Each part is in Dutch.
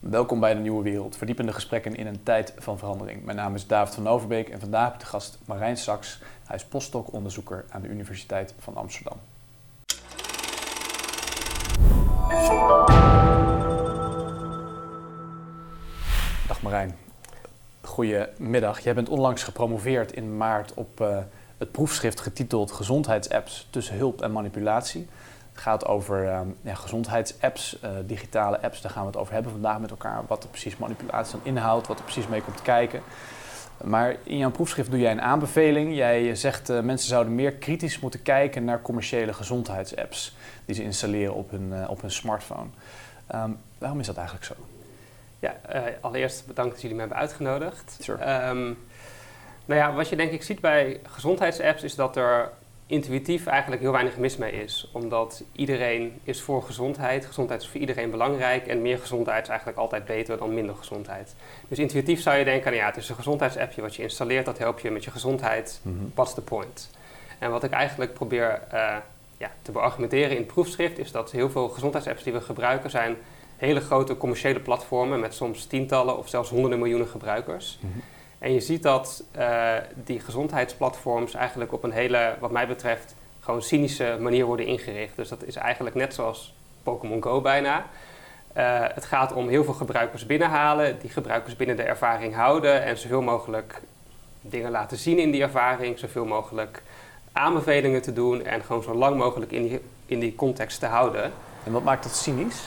Welkom bij de Nieuwe Wereld, verdiepende gesprekken in een tijd van verandering. Mijn naam is David van Overbeek en vandaag heb ik de gast Marijn Saks. Hij is postdoc-onderzoeker aan de Universiteit van Amsterdam. Dag Marijn, goedemiddag. Jij bent onlangs gepromoveerd in maart op uh, het proefschrift getiteld Gezondheidsapps tussen hulp en manipulatie. Gaat over uh, ja, gezondheidsapps, uh, digitale apps. Daar gaan we het over hebben vandaag met elkaar. Wat er precies manipulatie dan inhoudt, wat er precies mee komt kijken. Maar in jouw proefschrift doe jij een aanbeveling. Jij zegt uh, mensen zouden meer kritisch moeten kijken naar commerciële gezondheidsapps die ze installeren op hun, uh, op hun smartphone. Um, waarom is dat eigenlijk zo? Ja, allereerst bedankt dat jullie me hebben uitgenodigd. Sure. Um, nou ja, wat je denk ik ziet bij gezondheidsapps is dat er intuïtief eigenlijk heel weinig mis mee is. Omdat iedereen is voor gezondheid. Gezondheid is voor iedereen belangrijk. En meer gezondheid is eigenlijk altijd beter dan minder gezondheid. Dus intuïtief zou je denken, nou ja, het is een gezondheidsappje wat je installeert. Dat helpt je met je gezondheid. Mhm. What's the point? En wat ik eigenlijk probeer uh, ja, te beargumenteren in het proefschrift... is dat heel veel gezondheidsapps die we gebruiken zijn hele grote commerciële platformen... met soms tientallen of zelfs honderden miljoenen gebruikers... Mhm. En je ziet dat uh, die gezondheidsplatforms eigenlijk op een hele, wat mij betreft, gewoon cynische manier worden ingericht. Dus dat is eigenlijk net zoals Pokémon Go bijna. Uh, het gaat om heel veel gebruikers binnenhalen, die gebruikers binnen de ervaring houden en zoveel mogelijk dingen laten zien in die ervaring, zoveel mogelijk aanbevelingen te doen en gewoon zo lang mogelijk in die, in die context te houden. En wat maakt dat cynisch?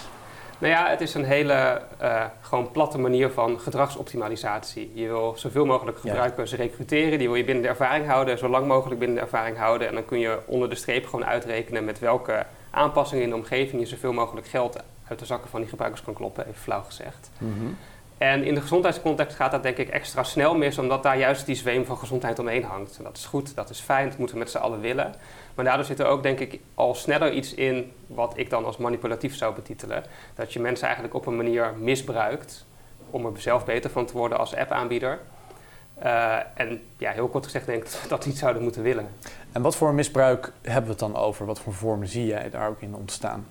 Nou ja, het is een hele uh, gewoon platte manier van gedragsoptimalisatie. Je wil zoveel mogelijk gebruikers ja. recruteren, die wil je binnen de ervaring houden, zo lang mogelijk binnen de ervaring houden. En dan kun je onder de streep gewoon uitrekenen met welke aanpassingen in de omgeving je zoveel mogelijk geld uit de zakken van die gebruikers kan kloppen, even flauw gezegd. Mm -hmm. En in de gezondheidscontext gaat dat denk ik extra snel mis, omdat daar juist die zweem van gezondheid omheen hangt. En dat is goed, dat is fijn, dat moeten we met z'n allen willen. Maar daardoor zit er ook denk ik al sneller iets in wat ik dan als manipulatief zou betitelen. Dat je mensen eigenlijk op een manier misbruikt om er zelf beter van te worden als appaanbieder. Uh, en ja, heel kort gezegd denk ik dat we dat niet zouden moeten willen. En wat voor misbruik hebben we het dan over? Wat voor vormen zie jij daar ook in ontstaan?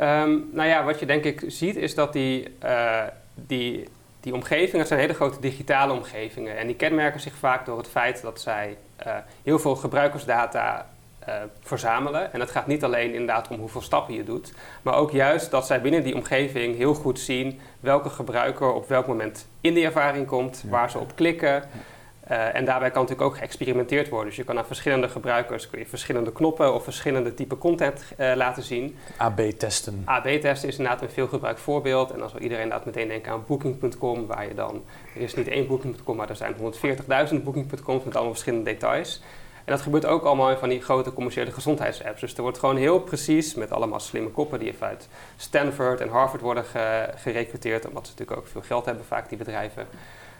Um, nou ja, wat je denk ik ziet is dat die, uh, die, die omgevingen, zijn hele grote digitale omgevingen. En die kenmerken zich vaak door het feit dat zij heel veel gebruikersdata uh, verzamelen. En het gaat niet alleen inderdaad om hoeveel stappen je doet, maar ook juist dat zij binnen die omgeving heel goed zien welke gebruiker op welk moment in die ervaring komt, ja. waar ze op klikken. Uh, en daarbij kan natuurlijk ook geëxperimenteerd worden. Dus je kan aan verschillende gebruikers kun je verschillende knoppen of verschillende type content uh, laten zien. AB-testen. AB-testen is inderdaad een veelgebruikt voorbeeld. En als we iedereen inderdaad meteen denken aan Booking.com, waar je dan, er is niet één Booking.com, maar er zijn 140.000 Booking.coms met allemaal verschillende details. En dat gebeurt ook allemaal in van die grote commerciële gezondheidsapps. Dus er wordt gewoon heel precies, met allemaal slimme koppen die even uit Stanford en Harvard worden ge gerecruiteerd, omdat ze natuurlijk ook veel geld hebben, vaak die bedrijven.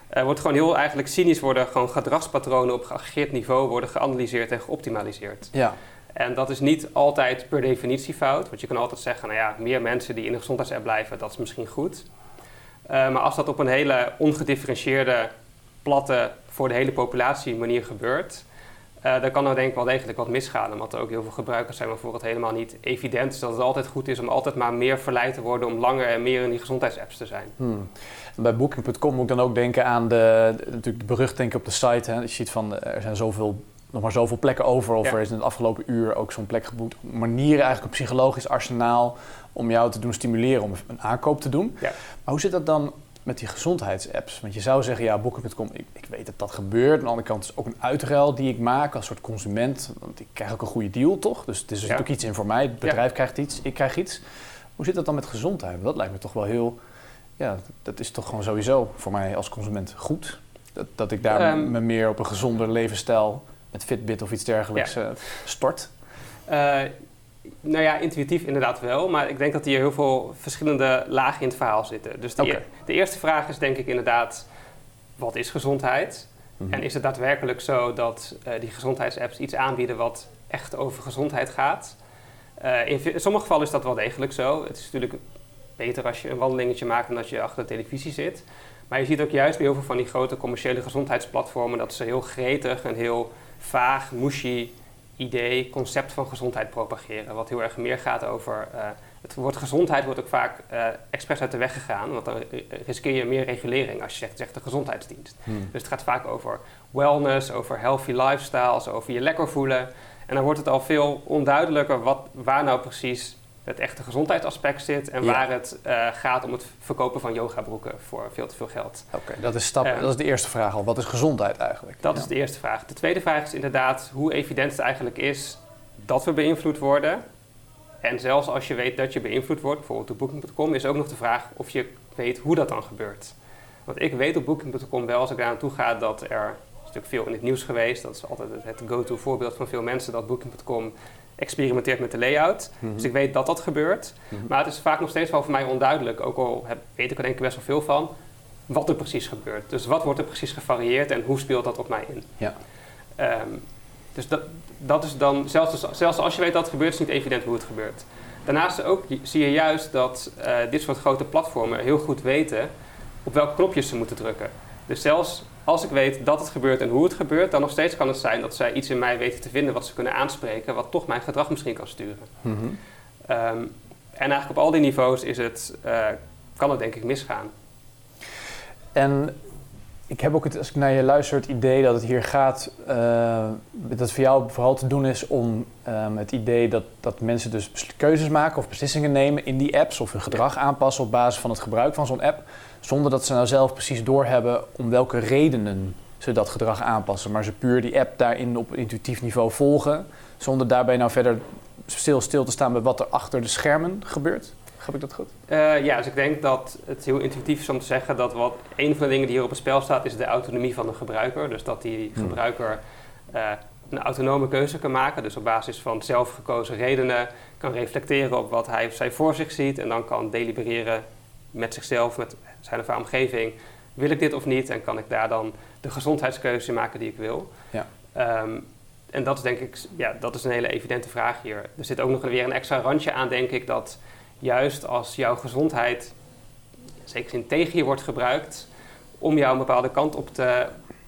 Er wordt gewoon heel eigenlijk cynisch worden gewoon gedragspatronen op geaggregeerd niveau worden geanalyseerd en geoptimaliseerd. Ja. En dat is niet altijd per definitie fout, want je kan altijd zeggen, nou ja, meer mensen die in de gezondheidsapp blijven, dat is misschien goed. Uh, maar als dat op een hele ongedifferentieerde, platte, voor de hele populatie manier gebeurt, uh, dan kan er denk ik wel degelijk wat misgaan. Omdat er ook heel veel gebruikers zijn waarvoor het helemaal niet evident is dat het altijd goed is om altijd maar meer verleid te worden om langer en meer in die gezondheidsapps te zijn. Hmm. Bij Booking.com moet ik dan ook denken aan de, natuurlijk berucht denken op de site. Hè. Je ziet van er zijn zoveel, nog maar zoveel plekken over. Of ja. er is in het afgelopen uur ook zo'n plek geboekt. Manieren eigenlijk een psychologisch arsenaal om jou te doen stimuleren om een aankoop te doen. Ja. Maar hoe zit dat dan met die gezondheidsapps? Want je zou zeggen, ja, Booking.com, ik, ik weet dat dat gebeurt. Aan de andere kant is het ook een uitruil die ik maak als soort consument. Want ik krijg ook een goede deal, toch? Dus het is Ja. ook iets in voor mij. Het bedrijf krijgt iets, ik krijg iets. Hoe zit dat dan met gezondheid? Want dat lijkt me toch wel heel... Ja, dat is toch gewoon sowieso voor mij als consument goed. Dat, dat ik daar Ehm. me meer op een gezonder levensstijl met Fitbit of iets dergelijks eh, stort. Uh, nou ja, intuïtief inderdaad wel, maar ik denk dat hier heel veel verschillende lagen in het verhaal zitten. Dus de, de eerste vraag is denk ik inderdaad, wat is gezondheid? Mhm. En is het daadwerkelijk zo dat eh, die gezondheidsapps iets aanbieden wat echt over gezondheid gaat? Eh, in sommige gevallen is dat wel degelijk zo. Het is natuurlijk beter als je een wandelingetje maakt dan dat je achter de televisie zit. Maar je ziet ook juist bij heel veel van die grote commerciële gezondheidsplatformen dat ze heel gretig en heel vaag, mushy idee, concept van gezondheid propageren. Wat heel erg meer gaat over eh, het woord gezondheid wordt ook vaak uh, expres uit de weg gegaan, want dan riskeer je meer regulering als je zegt, zegt de gezondheidsdienst. Hmm. Dus het gaat vaak over wellness, over healthy lifestyles, over je lekker voelen. En dan wordt het al veel onduidelijker wat, waar nou precies het echte gezondheidsaspect zit en waar het uh, gaat om het verkopen van yogabroeken voor veel te veel geld. Oké, dat, is stap, uh, dat is de eerste vraag al. Wat is gezondheid eigenlijk? Dat is de eerste vraag. De tweede vraag is inderdaad hoe evident het eigenlijk is dat we beïnvloed worden. En zelfs als je weet dat je beïnvloed wordt, bijvoorbeeld op Booking.com, is ook nog de vraag of je weet hoe dat dan gebeurt. Want ik weet op Booking.com wel, als ik daar naartoe ga, dat er natuurlijk veel in het nieuws geweest. Dat is altijd het go-to voorbeeld van veel mensen dat Booking.com experimenteert met de layout. Mhm. Dus ik weet dat dat gebeurt. Mhm. Maar het is vaak nog steeds wel voor mij onduidelijk, ook al heb, weet ik er denk ik best wel veel van, wat er precies gebeurt. Dus wat wordt er precies gevarieerd en hoe speelt dat op mij in? Ja. Ehm, dus dat, dat is dan, zelfs, zelfs als je weet dat het gebeurt, is het niet evident hoe het gebeurt. Daarnaast ook zie je juist dat uh, dit soort grote platformen heel goed weten op welke knopjes ze moeten drukken. Dus zelfs als ik weet dat het gebeurt en hoe het gebeurt, dan nog steeds kan het zijn dat zij iets in mij weten te vinden wat ze kunnen aanspreken, wat toch mijn gedrag misschien kan sturen. Mhm. Ehm, en eigenlijk op al die niveaus is het, uh, kan het denk ik misgaan. En ik heb ook het, als ik naar je luister, het idee dat het hier gaat, uh, dat het voor jou vooral te doen is om um, het idee dat, dat mensen dus keuzes maken of beslissingen nemen in die apps of hun gedrag aanpassen op basis van het gebruik van zo'n app, zonder dat ze nou zelf precies doorhebben om welke redenen ze dat gedrag aanpassen. Maar ze puur die app daarin op intuïtief niveau volgen, zonder daarbij nou verder stil, stil te staan bij wat er achter de schermen gebeurt. Heb ik dat goed? Uh, ja, dus ik denk dat het heel intuïtief is om te zeggen dat wat een van de dingen die hier op het spel staat, is de autonomie van de gebruiker. Dus dat die hmm. gebruiker uh, een autonome keuze kan maken. Dus op basis van zelfgekozen redenen kan reflecteren op wat hij of zij voor zich ziet. En dan kan delibereren met zichzelf, met zijn of haar omgeving. Wil ik dit of niet? En kan ik daar dan de gezondheidskeuze maken die ik wil? Ja. Um, en dat is denk ik, ja, dat is een hele evidente vraag hier. Er zit ook nog weer een extra randje aan, denk ik, dat juist als jouw gezondheid, zeker in tegen je wordt gebruikt, om jou een bepaalde kant op te,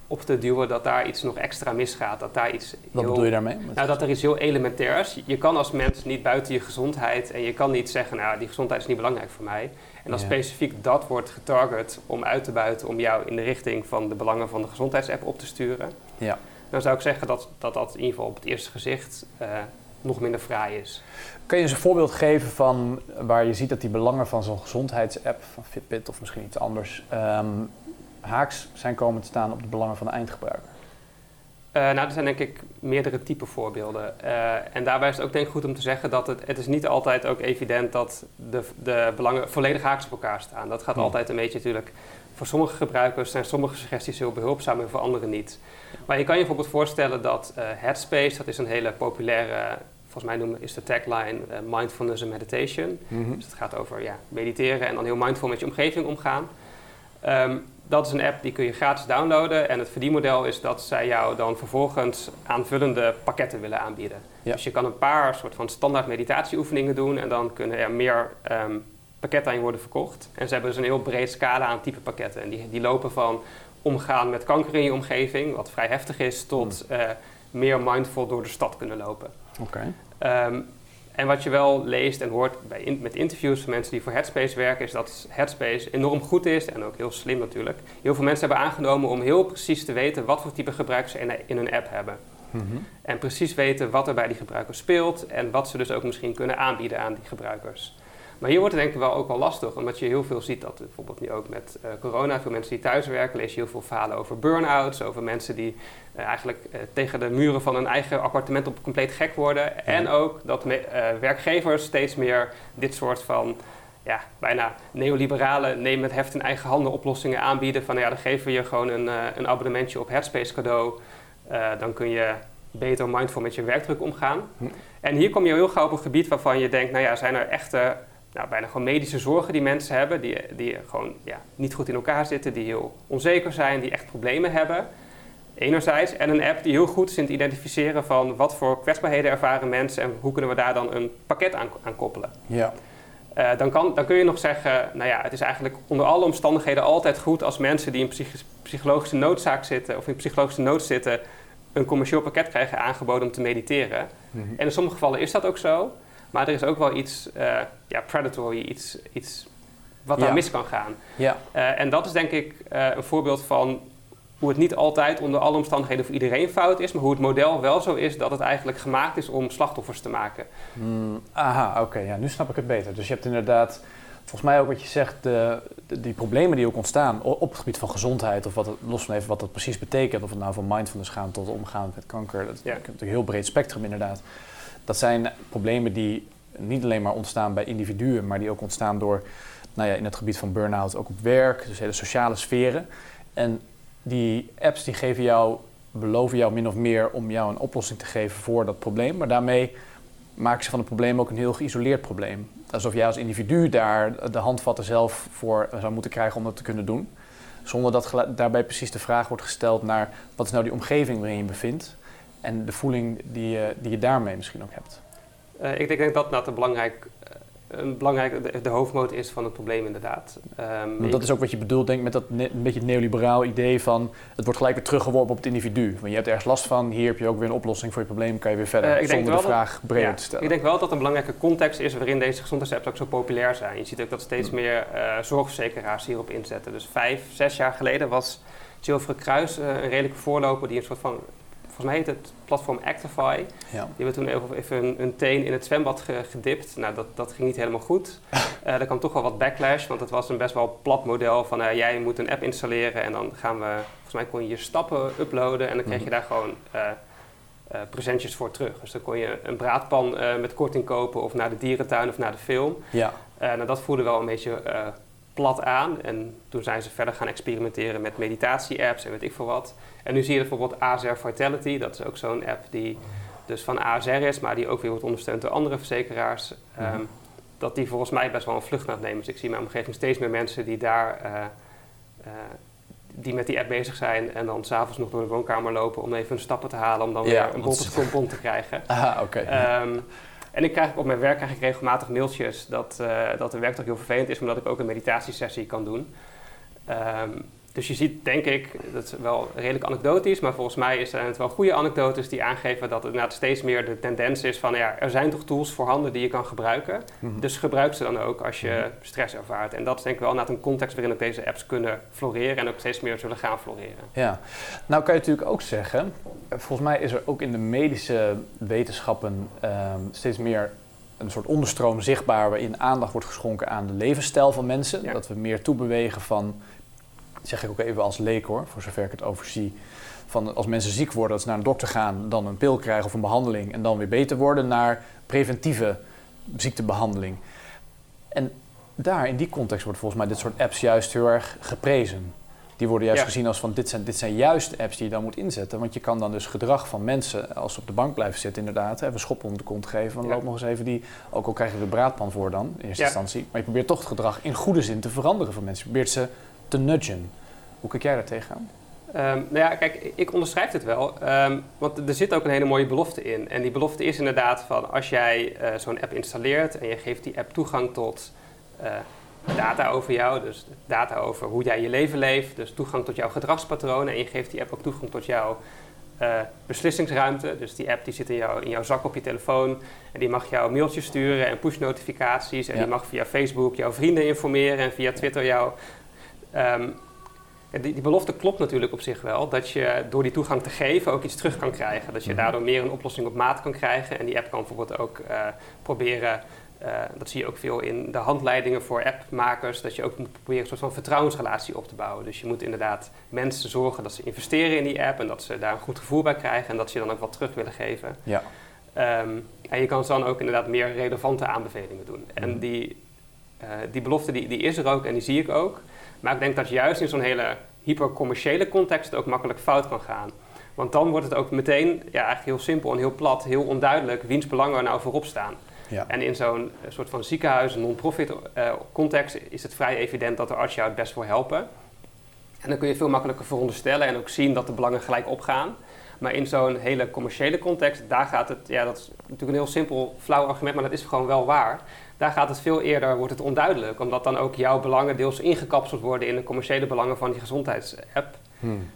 op te duwen, dat daar iets nog extra misgaat. Dat daar iets Wat bedoel je daarmee? Nou, dat er iets heel elementairs. Je kan als mens niet buiten je gezondheid en je kan niet zeggen, nou, die gezondheid is niet belangrijk voor mij. En als specifiek dat wordt getarget om uit te buiten, om jou in de richting van de belangen van de gezondheidsapp op te sturen, ja. dan zou ik zeggen dat dat, dat in ieder geval op het eerste gezicht uh, nog minder fraai is. Kun je eens een voorbeeld geven van waar je ziet dat die belangen van zo'n gezondheidsapp, van Fitbit of misschien iets anders, um, haaks zijn komen te staan op de belangen van de eindgebruiker? Uh, nou, er zijn denk ik meerdere type voorbeelden. Uh, en daarbij is het ook denk ik goed om te zeggen dat het, het is niet altijd ook evident dat de, de belangen volledig haaks op elkaar staan. Dat gaat hmm. altijd een beetje natuurlijk, voor sommige gebruikers zijn sommige suggesties heel behulpzaam en voor anderen niet. Maar je kan je bijvoorbeeld voorstellen dat uh, Headspace, dat is een hele populaire volgens mij noemen, is de tagline mindfulness and meditation. Mhm. Dus het gaat over ja, mediteren en dan heel mindful met je omgeving omgaan. Ehm, dat is een app die kun je gratis downloaden en het verdienmodel is dat zij jou dan vervolgens aanvullende pakketten willen aanbieden. Dus je kan een paar soort van standaard meditatieoefeningen doen en dan kunnen er meer um, pakketten aan je worden verkocht. En ze hebben dus een heel breed scala aan type pakketten en die, die lopen van omgaan met kanker in je omgeving, wat vrij heftig is, tot uh, meer mindful door de stad kunnen lopen. Oké. Ehm, en wat je wel leest en hoort bij met interviews van mensen die voor Headspace werken, is dat Headspace enorm goed is en ook heel slim natuurlijk. Heel veel mensen hebben aangenomen om heel precies te weten wat voor type gebruikers ze in, in hun app hebben. Mhm. En precies weten wat er bij die gebruikers speelt en wat ze dus ook misschien kunnen aanbieden aan die gebruikers. Maar hier wordt het denk ik wel ook wel lastig, omdat je heel veel ziet dat bijvoorbeeld nu ook met uh, corona, veel mensen die thuiswerken, lees je heel veel verhalen over burn-outs, over mensen die uh, eigenlijk uh, tegen de muren van hun eigen appartement op compleet gek worden. En ook dat werkgevers steeds meer dit soort van ja, bijna neoliberale neem het heft in eigen handen oplossingen aanbieden. Van nou ja, dan geven we je gewoon een, een abonnementje op Headspace cadeau. dan kun je beter mindful met je werkdruk omgaan. Hm. En hier kom je heel gauw op een gebied waarvan je denkt, nou ja, zijn er echte nou, bijna gewoon medische zorgen die mensen hebben, die, die gewoon ja, niet goed in elkaar zitten, die heel onzeker zijn, die echt problemen hebben. Enerzijds. En een app die heel goed is in het identificeren van wat voor kwetsbaarheden ervaren mensen en hoe kunnen we daar dan een pakket aan, aan koppelen. Ja. Uh, dan, kan, dan kun je nog zeggen, nou ja, het is eigenlijk onder alle omstandigheden altijd goed als mensen die in psychologische noodzaak zitten of in psychologische nood zitten, een commercieel pakket krijgen aangeboden om te mediteren. Mhm. En in sommige gevallen is dat ook zo. Maar er is ook wel iets uh, ja, predatory, iets, iets wat daar mis kan gaan. Ja. Uh, en dat is denk ik uh, een voorbeeld van hoe het niet altijd onder alle omstandigheden voor iedereen fout is, maar hoe het model wel zo is dat het eigenlijk gemaakt is om slachtoffers te maken. Hmm, aha, oké, ja, nu snap ik het beter. Dus je hebt inderdaad, volgens mij ook wat je zegt, de, die problemen die ook ontstaan op het gebied van gezondheid, of wat het, los van even wat dat precies betekent, of het nou van mindfulness gaat tot omgaan met kanker, dat ja. is natuurlijk een heel breed spectrum inderdaad. Dat zijn problemen die niet alleen maar ontstaan bij individuen, maar die ook ontstaan door, nou ja, in het gebied van burn-out ook op werk, dus hele sociale sferen. En die apps die geven jou, beloven jou min of meer om jou een oplossing te geven voor dat probleem. Maar daarmee maken ze van het probleem ook een heel geïsoleerd probleem. Alsof jij als individu daar de handvatten zelf voor zou moeten krijgen om dat te kunnen doen. Zonder dat daarbij precies de vraag wordt gesteld naar wat is nou die omgeving waarin je bevindt. En de voeling die je, die je daarmee misschien ook hebt. Uh, ik denk dat dat een belangrijk een belangrijke, de, hoofdmoot is van het probleem inderdaad. Um, dat is ook wat je bedoelt, denk ik, met dat een beetje het neoliberaal idee van het wordt gelijk weer teruggeworpen op het individu. Want je hebt ergens last van, hier heb je ook weer een oplossing voor je probleem, kan je weer verder, uh, zonder de vraag breder te stellen. Ik denk wel dat een belangrijke context is waarin deze gezondheidsapps ook zo populair zijn. Je ziet ook dat steeds hmm. meer uh, zorgverzekeraars hierop inzetten. Dus vijf, zes jaar geleden was Zilveren Kruis een redelijke voorloper die een soort van volgens mij heet het platform Actify. Ja. Die hebben toen even, een, een, teen in het zwembad gedipt. Nou, dat, dat ging niet helemaal goed. uh, er kwam toch wel wat backlash, want het was een best wel plat model van uh, jij moet een app installeren en dan gaan we, volgens mij kon je je stappen uploaden en dan kreeg je mhm. daar gewoon uh, presentjes voor terug. Dus dan kon je een braadpan met korting kopen of naar de dierentuin of naar de film. Ja. nou, dat voelde wel een beetje plat aan. En toen zijn ze verder gaan experimenteren met meditatie-apps en weet ik veel wat. En nu zie je bijvoorbeeld ASR Vitality, dat is ook zo'n app die dus van ASR is, maar die ook weer wordt ondersteund door andere verzekeraars. Mhm. Ehm, dat die volgens mij best wel een vlucht gaat nemen. Dus ik zie in mijn omgeving steeds meer mensen die daar uh, uh, die met die app bezig zijn en dan s'avonds nog door de woonkamer lopen om even hun stappen te halen om dan weer een bolpenskompon te krijgen. Ah, oké. Ehm, en ik krijg op mijn werk krijg ik regelmatig mailtjes dat, uh, dat de werkdag heel vervelend is, omdat ik ook een meditatiesessie kan doen. Um, dus je ziet, denk ik, dat is wel redelijk anekdotisch, maar volgens mij zijn het wel goede anekdotes die aangeven dat het inderdaad steeds meer de tendens is van ja, er zijn toch tools voorhanden die je kan gebruiken. Mhm. Dus gebruik ze dan ook als je mhm. stress ervaart. En dat is denk ik wel inderdaad een context waarin ook deze apps kunnen floreren en ook steeds meer zullen gaan floreren. Ja, nou kan je natuurlijk ook zeggen, volgens mij is er ook in de medische wetenschappen ehm, steeds meer een soort onderstroom zichtbaar waarin aandacht wordt geschonken aan de levensstijl van mensen. Dat we meer toebewegen van zeg ik ook even als leek hoor, voor zover ik het overzie. Van als mensen ziek worden, dat ze naar een dokter gaan, dan een pil krijgen of een behandeling en dan weer beter worden, naar preventieve ziektebehandeling. En daar, in die context, wordt volgens mij dit soort apps juist heel erg geprezen. Die worden juist gezien als van dit zijn, dit zijn juist apps die je dan moet inzetten. Want je kan dan dus gedrag van mensen, als ze op de bank blijven zitten inderdaad, even schoppen om de kont geven. Dan ja. loop nog eens even die, ook al krijg je de braadpan voor dan, in eerste instantie. Maar je probeert toch het gedrag in goede zin te veranderen van mensen. Je probeert ze te nudgen. Hoe kijk jij daar tegenaan? Um, nou ja, kijk, ik onderschrijf het wel. Um, want er zit ook een hele mooie belofte in. En die belofte is inderdaad van als jij uh, zo'n app installeert en je geeft die app toegang tot uh, data over jou, dus data over hoe jij je leven leeft, dus toegang tot jouw gedragspatronen en je geeft die app ook toegang tot jouw uh, beslissingsruimte. Dus die app die zit in, jou, in jouw zak op je telefoon en die mag jou mailtjes sturen en push notificaties en die mag via Facebook jouw vrienden informeren en via Twitter jou Um, die, die, belofte klopt natuurlijk op zich wel, dat je door die toegang te geven ook iets terug kan krijgen. Dat je mhm. daardoor meer een oplossing op maat kan krijgen. En die app kan bijvoorbeeld ook uh, proberen, uh, dat zie je ook veel in de handleidingen voor appmakers, dat je ook moet proberen een soort van vertrouwensrelatie op te bouwen. Dus je moet inderdaad mensen zorgen dat ze investeren in die app en dat ze daar een goed gevoel bij krijgen en dat ze je dan ook wat terug willen geven. Ja. Um, en je kan dan ook inderdaad meer relevante aanbevelingen doen. En mhm. die, uh, die belofte die, die is er ook en die zie ik ook. Maar ik denk dat juist in zo'n hele hypercommerciële context het ook makkelijk fout kan gaan. Want dan wordt het ook meteen ja, eigenlijk heel simpel en heel plat, heel onduidelijk wiens belangen nou voorop staan. Ja. En in zo'n eh, soort van ziekenhuis, non-profit uh, context is het vrij evident dat de arts jou het best wil helpen. En dan kun je veel makkelijker veronderstellen en ook zien dat de belangen gelijk opgaan. Maar in zo'n hele commerciële context, daar gaat het, ja, dat is natuurlijk een heel simpel, flauw argument, maar dat is gewoon wel waar daar gaat het veel eerder, wordt het onduidelijk. Omdat dan ook jouw belangen deels ingekapseld worden in de commerciële belangen van die gezondheidsapp. Hmm.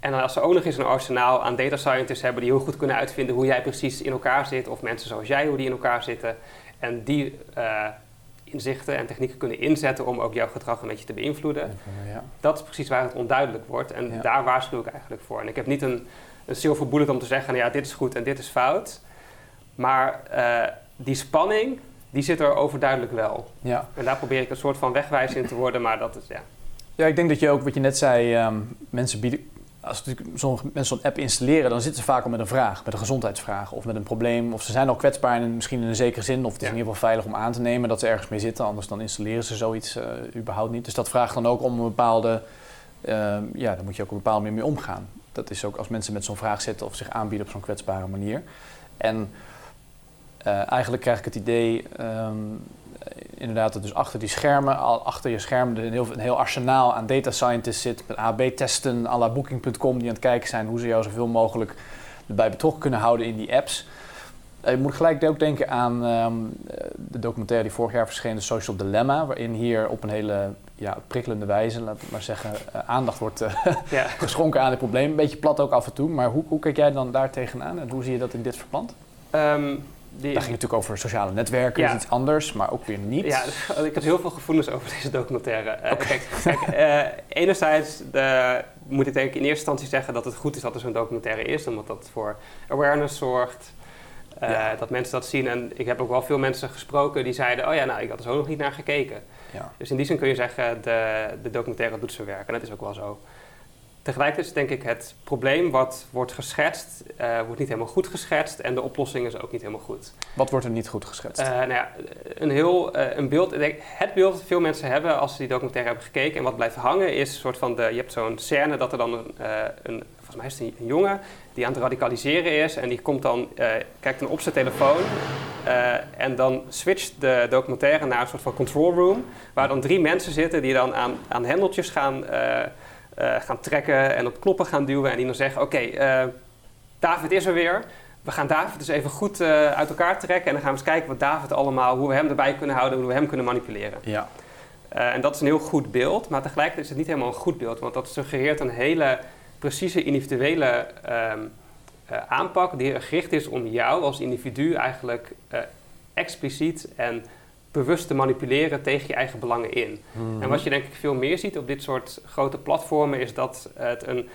En als ze ook nog eens een arsenaal aan data scientists hebben die heel goed kunnen uitvinden hoe jij precies in elkaar zit, of mensen zoals jij, hoe die in elkaar zitten. En die uh, inzichten en technieken kunnen inzetten om ook jouw gedrag een beetje te beïnvloeden. Ja. Dat is precies waar het onduidelijk wordt. En daar waarschuw ik eigenlijk voor. En ik heb niet een, een silver bullet om te zeggen, nou ja, dit is goed en dit is fout. Maar uh, die spanning, die zit er overduidelijk wel. Ja. En daar probeer ik een soort van wegwijs in te worden, maar dat is, ja. Ja, ik denk dat je ook, wat je net zei, um, mensen bieden... Als sommige mensen zo'n app installeren, dan zitten ze vaak al met een vraag, met een gezondheidsvraag of met een probleem. Of ze zijn al kwetsbaar en misschien in een zekere zin, of het is in ieder geval veilig om aan te nemen dat ze ergens mee zitten, anders dan installeren ze zoiets uh, überhaupt niet. Dus dat vraagt dan ook om een bepaalde, uh, ja, daar moet je ook een bepaalde manier mee omgaan. Dat is ook als mensen met zo'n vraag zitten of zich aanbieden op zo'n kwetsbare manier. En uh, eigenlijk krijg ik het idee, um, inderdaad, dat dus achter die schermen, al achter je scherm, een heel, een heel arsenaal aan data scientists zit met AB-testen à la Booking.com die aan het kijken zijn hoe ze jou zoveel mogelijk erbij betrokken kunnen houden in die apps. Je moet gelijk ook denken aan um, de documentaire die vorig jaar verscheen, The Social Dilemma, waarin hier op een hele ja, prikkelende wijze, laat ik maar zeggen, uh, aandacht wordt uh, ja. geschonken aan het probleem. Een beetje plat ook af en toe, maar hoe, hoe kijk jij dan daar tegenaan en hoe zie je dat in dit verband? Um, die... Daar ging het natuurlijk over sociale netwerken, ja. iets anders, maar ook weer niet. Ja, ik heb heel veel gevoelens over deze documentaire. Uh, kijk, kijk uh, enerzijds de, moet ik denk ik in eerste instantie zeggen dat het goed is dat er zo'n documentaire is, omdat dat voor awareness zorgt. Uh, ja. Dat mensen dat zien. En ik heb ook wel veel mensen gesproken die zeiden: Oh ja, nou, ik had er zo nog niet naar gekeken. Ja. Dus in die zin kun je zeggen: de, de documentaire doet zijn werk. En dat is ook wel zo. Tegelijkertijd is denk ik het probleem wat wordt geschetst, uh, wordt niet helemaal goed geschetst en de oplossing is ook niet helemaal goed. Wat wordt er niet goed geschetst? Uh, nou ja, een heel uh, een beeld, het beeld dat veel mensen hebben als ze die documentaire hebben gekeken en wat blijft hangen is een soort van de, je hebt zo'n scène dat er dan een, een volgens mij is het een, jongen die aan het radicaliseren is en die komt dan, kijkt dan op zijn telefoon en dan switcht de documentaire naar een soort van control room waar dan drie mensen zitten die dan aan, aan hendeltjes gaan uh, gaan trekken en op knoppen gaan duwen. En die dan zeggen: Oké, okay, uh, David is er weer. We gaan David dus even goed uh, uit elkaar trekken. En dan gaan we eens kijken wat David allemaal, hoe we hem erbij kunnen houden, hoe we hem kunnen manipuleren. Ja. en dat is een heel goed beeld, maar tegelijkertijd is het niet helemaal een goed beeld. Want dat suggereert een hele precieze individuele um, aanpak die gericht is om jou als individu eigenlijk expliciet en bewust te manipuleren tegen je eigen belangen in. Mhm. En wat je denk ik veel meer ziet op dit soort grote platformen is dat het een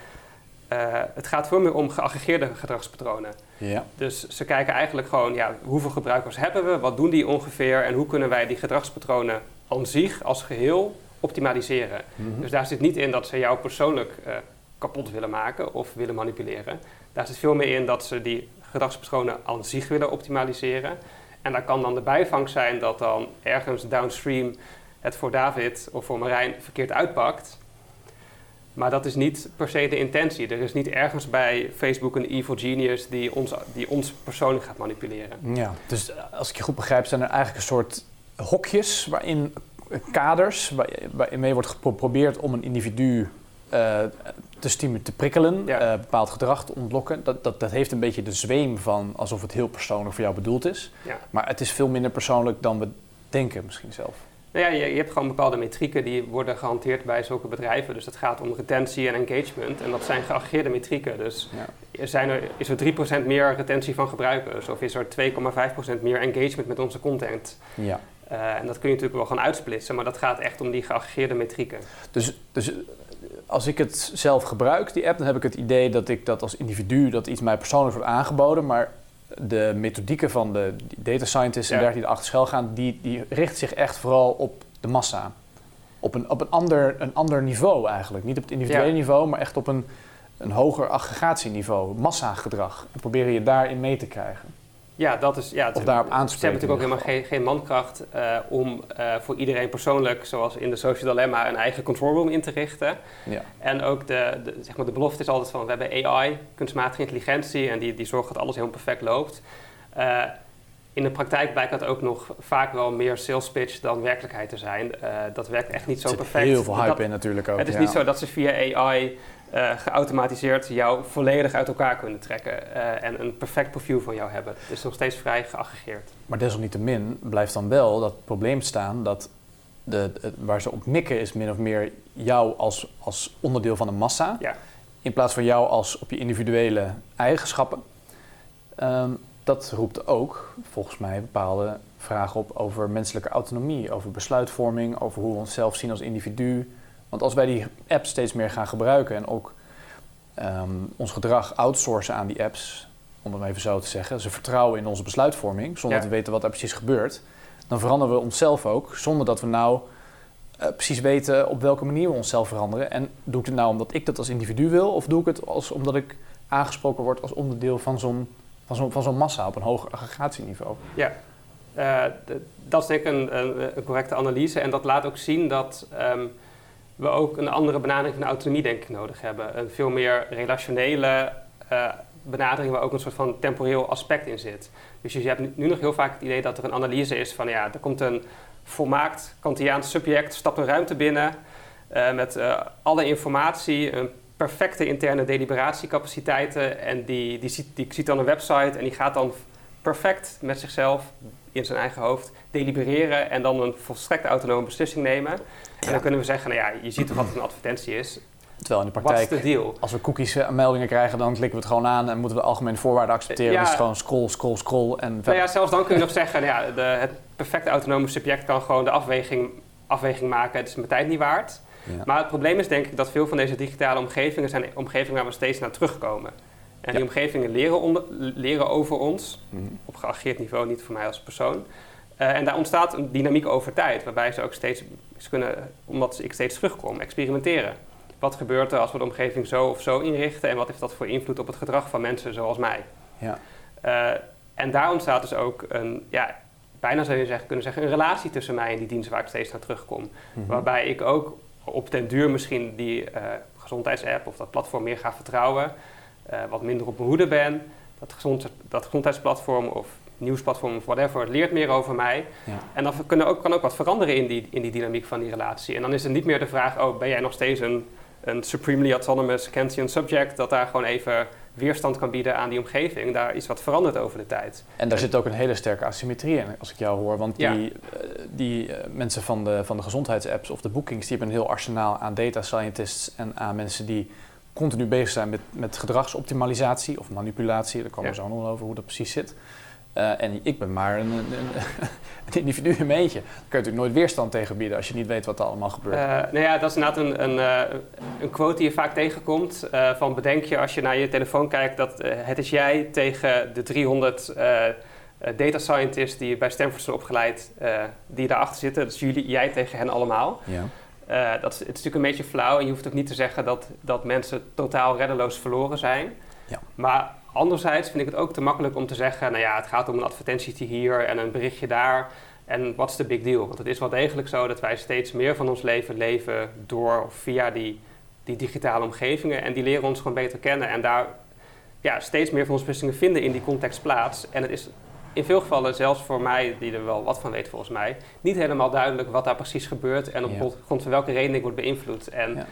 uh, het gaat veel meer om geaggregeerde gedragspatronen. Ja. Dus ze kijken eigenlijk gewoon, ja, hoeveel gebruikers hebben we, wat doen die ongeveer en hoe kunnen wij die gedragspatronen aan zich als geheel optimaliseren. Mhm. Dus daar zit niet in dat ze jou persoonlijk uh, kapot willen maken of willen manipuleren. Daar zit veel meer in dat ze die gedragspatronen aan zich willen optimaliseren. En daar kan dan de bijvangst zijn dat dan ergens downstream het voor David of voor Marijn verkeerd uitpakt. Maar dat is niet per se de intentie. Er is niet ergens bij Facebook een evil genius die ons, die ons persoonlijk gaat manipuleren. Ja, dus als ik je goed begrijp, zijn er eigenlijk een soort hokjes waarin kaders waarin mee wordt geprobeerd om een individu uh, te, te prikkelen, ja. uh, bepaald gedrag te ontlokken. Dat, dat, dat heeft een beetje de zweem van alsof het heel persoonlijk voor jou bedoeld is. Ja. Maar het is veel minder persoonlijk dan we denken misschien zelf. Nou ja, je, je, hebt gewoon bepaalde metrieken die worden gehanteerd bij zulke bedrijven. Dus dat gaat om retentie en engagement. En dat zijn geaggregeerde metrieken. Dus ja. zijn er, is er 3% meer retentie van gebruikers? Of is er 2,5% meer engagement met onze content? Ja. Uh, en dat kun je natuurlijk wel gaan uitsplitsen, maar dat gaat echt om die geaggregeerde metrieken. Dus, dus als ik het zelf gebruik, die app, dan heb ik het idee dat ik dat als individu, dat iets mij persoonlijk wordt aangeboden, maar de methodieken van de data scientists en dergelijke die erachter schuil gaan, die, die richt zich echt vooral op de massa. Op een, op een, ander, een ander niveau eigenlijk. Niet op het individuele niveau, maar echt op een, een hoger aggregatieniveau, massagedrag. En proberen je daarin mee te krijgen. Ja, dat is. Ja, of daarop aanspreken. Ze hebben natuurlijk ook helemaal geen, geen mankracht uh, om uh, voor iedereen persoonlijk, zoals in de Social Dilemma, een eigen control room in te richten. Ja. En ook de, de, zeg maar de belofte is altijd van: we hebben AI, kunstmatige intelligentie, en die, die zorgt dat alles heel perfect loopt. Uh, in de praktijk blijkt dat ook nog vaak wel meer sales pitch dan werkelijkheid te zijn. dat werkt echt niet zo perfect. heel veel hype dat, in natuurlijk ook. Het is niet zo dat ze via AI uh, geautomatiseerd jou volledig uit elkaar kunnen trekken uh, en een perfect profiel van jou hebben. Het is nog steeds vrij geaggregeerd. Maar desalniettemin blijft dan wel dat probleem staan dat de, waar ze op mikken is min of meer jou als, als onderdeel van een massa, ja. in plaats van jou als op je individuele eigenschappen. Um, dat roept ook volgens mij bepaalde vragen op over menselijke autonomie, over besluitvorming, over hoe we onszelf zien als individu. Want als wij die apps steeds meer gaan gebruiken en ook ehm, ons gedrag outsourcen aan die apps, om het even zo te zeggen, ze vertrouwen in onze besluitvorming, zonder Ja. te weten wat er precies gebeurt, dan veranderen we onszelf ook, zonder dat we nou eh, precies weten op welke manier we onszelf veranderen. En doe ik het nou omdat ik dat als individu wil, of doe ik het als, omdat ik aangesproken word als onderdeel van zo'n van zo'n van zo'n massa op een hoger aggregatieniveau? Eh, d- dat is denk ik een, een, een correcte analyse. En dat laat ook zien dat ehm, we ook een andere benadering van autonomie denk ik nodig hebben. Een veel meer relationele eh, benadering waar ook een soort van temporeel aspect in zit. Dus je hebt nu- nu nog heel vaak het idee dat er een analyse is van ja, er komt een volmaakt Kantiaans subject, stapt een ruimte binnen eh, met eh, alle informatie, een perfecte interne deliberatiecapaciteiten en die, die, ziet, die ziet dan een website en die gaat dan perfect met zichzelf in zijn eigen hoofd delibereren en dan een volstrekt autonome beslissing nemen. En dan kunnen we zeggen, nou ja, je ziet toch wat een advertentie is. Terwijl in de praktijk, als we cookies eh, meldingen krijgen, dan klikken we het gewoon aan en moeten we de algemene voorwaarden accepteren. Ja. Dus gewoon scroll, scroll, scroll en Nou ja, zelfs dan kun je nog zeggen, nou ja, de, het perfecte autonome subject kan gewoon de afweging, afweging maken. Het is mijn tijd niet waard. Ja. Maar het probleem is denk ik dat veel van deze digitale omgevingen zijn omgevingen waar we steeds naar terugkomen. En die omgevingen leren, onder- leren over ons, Mhm. op geageerd niveau, niet voor mij als persoon. Eh, en daar ontstaat een dynamiek over tijd, waarbij ze ook steeds ze kunnen, omdat ik steeds terugkom, experimenteren. Wat gebeurt er als we de omgeving zo of zo inrichten en wat heeft dat voor invloed op het gedrag van mensen zoals mij? Ja. Eh, en daar ontstaat dus ook een, ja, bijna zou je zeggen, kunnen zeggen, een relatie tussen mij en die dienst waar ik steeds naar terugkom. Mhm. Waarbij ik ook op den duur misschien die eh, gezondheidsapp of dat platform meer ga vertrouwen. wat minder op mijn hoede ben. Dat, gezond, dat gezondheidsplatform of nieuwsplatform of whatever, het leert meer over mij. Ja. En dan kunnen ook, kan ook wat veranderen in die, in die dynamiek van die relatie. En dan is het niet meer de vraag, oh, ben jij nog steeds een, een supremely autonomous Kantian subject, dat daar gewoon even weerstand kan bieden aan die omgeving. Daar is wat veranderd over de tijd. En daar zit ook een hele sterke asymmetrie in, als ik jou hoor. Want die, eh, die eh, mensen van de, van de gezondheidsapps of de bookings, die hebben een heel arsenaal aan data scientists en aan mensen die continu bezig zijn met, met gedragsoptimalisatie of manipulatie. Daar komen we Ja. zo nog over hoe dat precies zit. Eh, en ik ben maar een, een, een individu in mijn eentje. Daar kun je natuurlijk nooit weerstand tegen bieden als je niet weet wat er allemaal gebeurt. Eh, nou ja, dat is inderdaad een, een, eh, een quote die je vaak tegenkomt. van bedenk je als je naar je telefoon kijkt dat het is jij tegen de 300 eh, eh, data scientists die bij Stanford zijn opgeleid, die daarachter zitten. Dat is jullie, jij tegen hen allemaal. ja. Dat is, het is natuurlijk een beetje flauw en je hoeft ook niet te zeggen dat, dat mensen totaal reddeloos verloren zijn. Ja. Maar anderzijds vind ik het ook te makkelijk om te zeggen, nou ja, het gaat om een advertentietje hier en een berichtje daar. En wat is de big deal? Want het is wel degelijk zo dat wij steeds meer van ons leven leven door of via die, die digitale omgevingen. En die leren ons gewoon beter kennen en daar ja, steeds meer van onze beslissingen vinden in die context plaats. En het is in veel gevallen, zelfs voor mij, die er wel wat van weet volgens mij, niet helemaal duidelijk wat daar precies gebeurt en op Ja. grond van welke reden ik word beïnvloed. En Ja.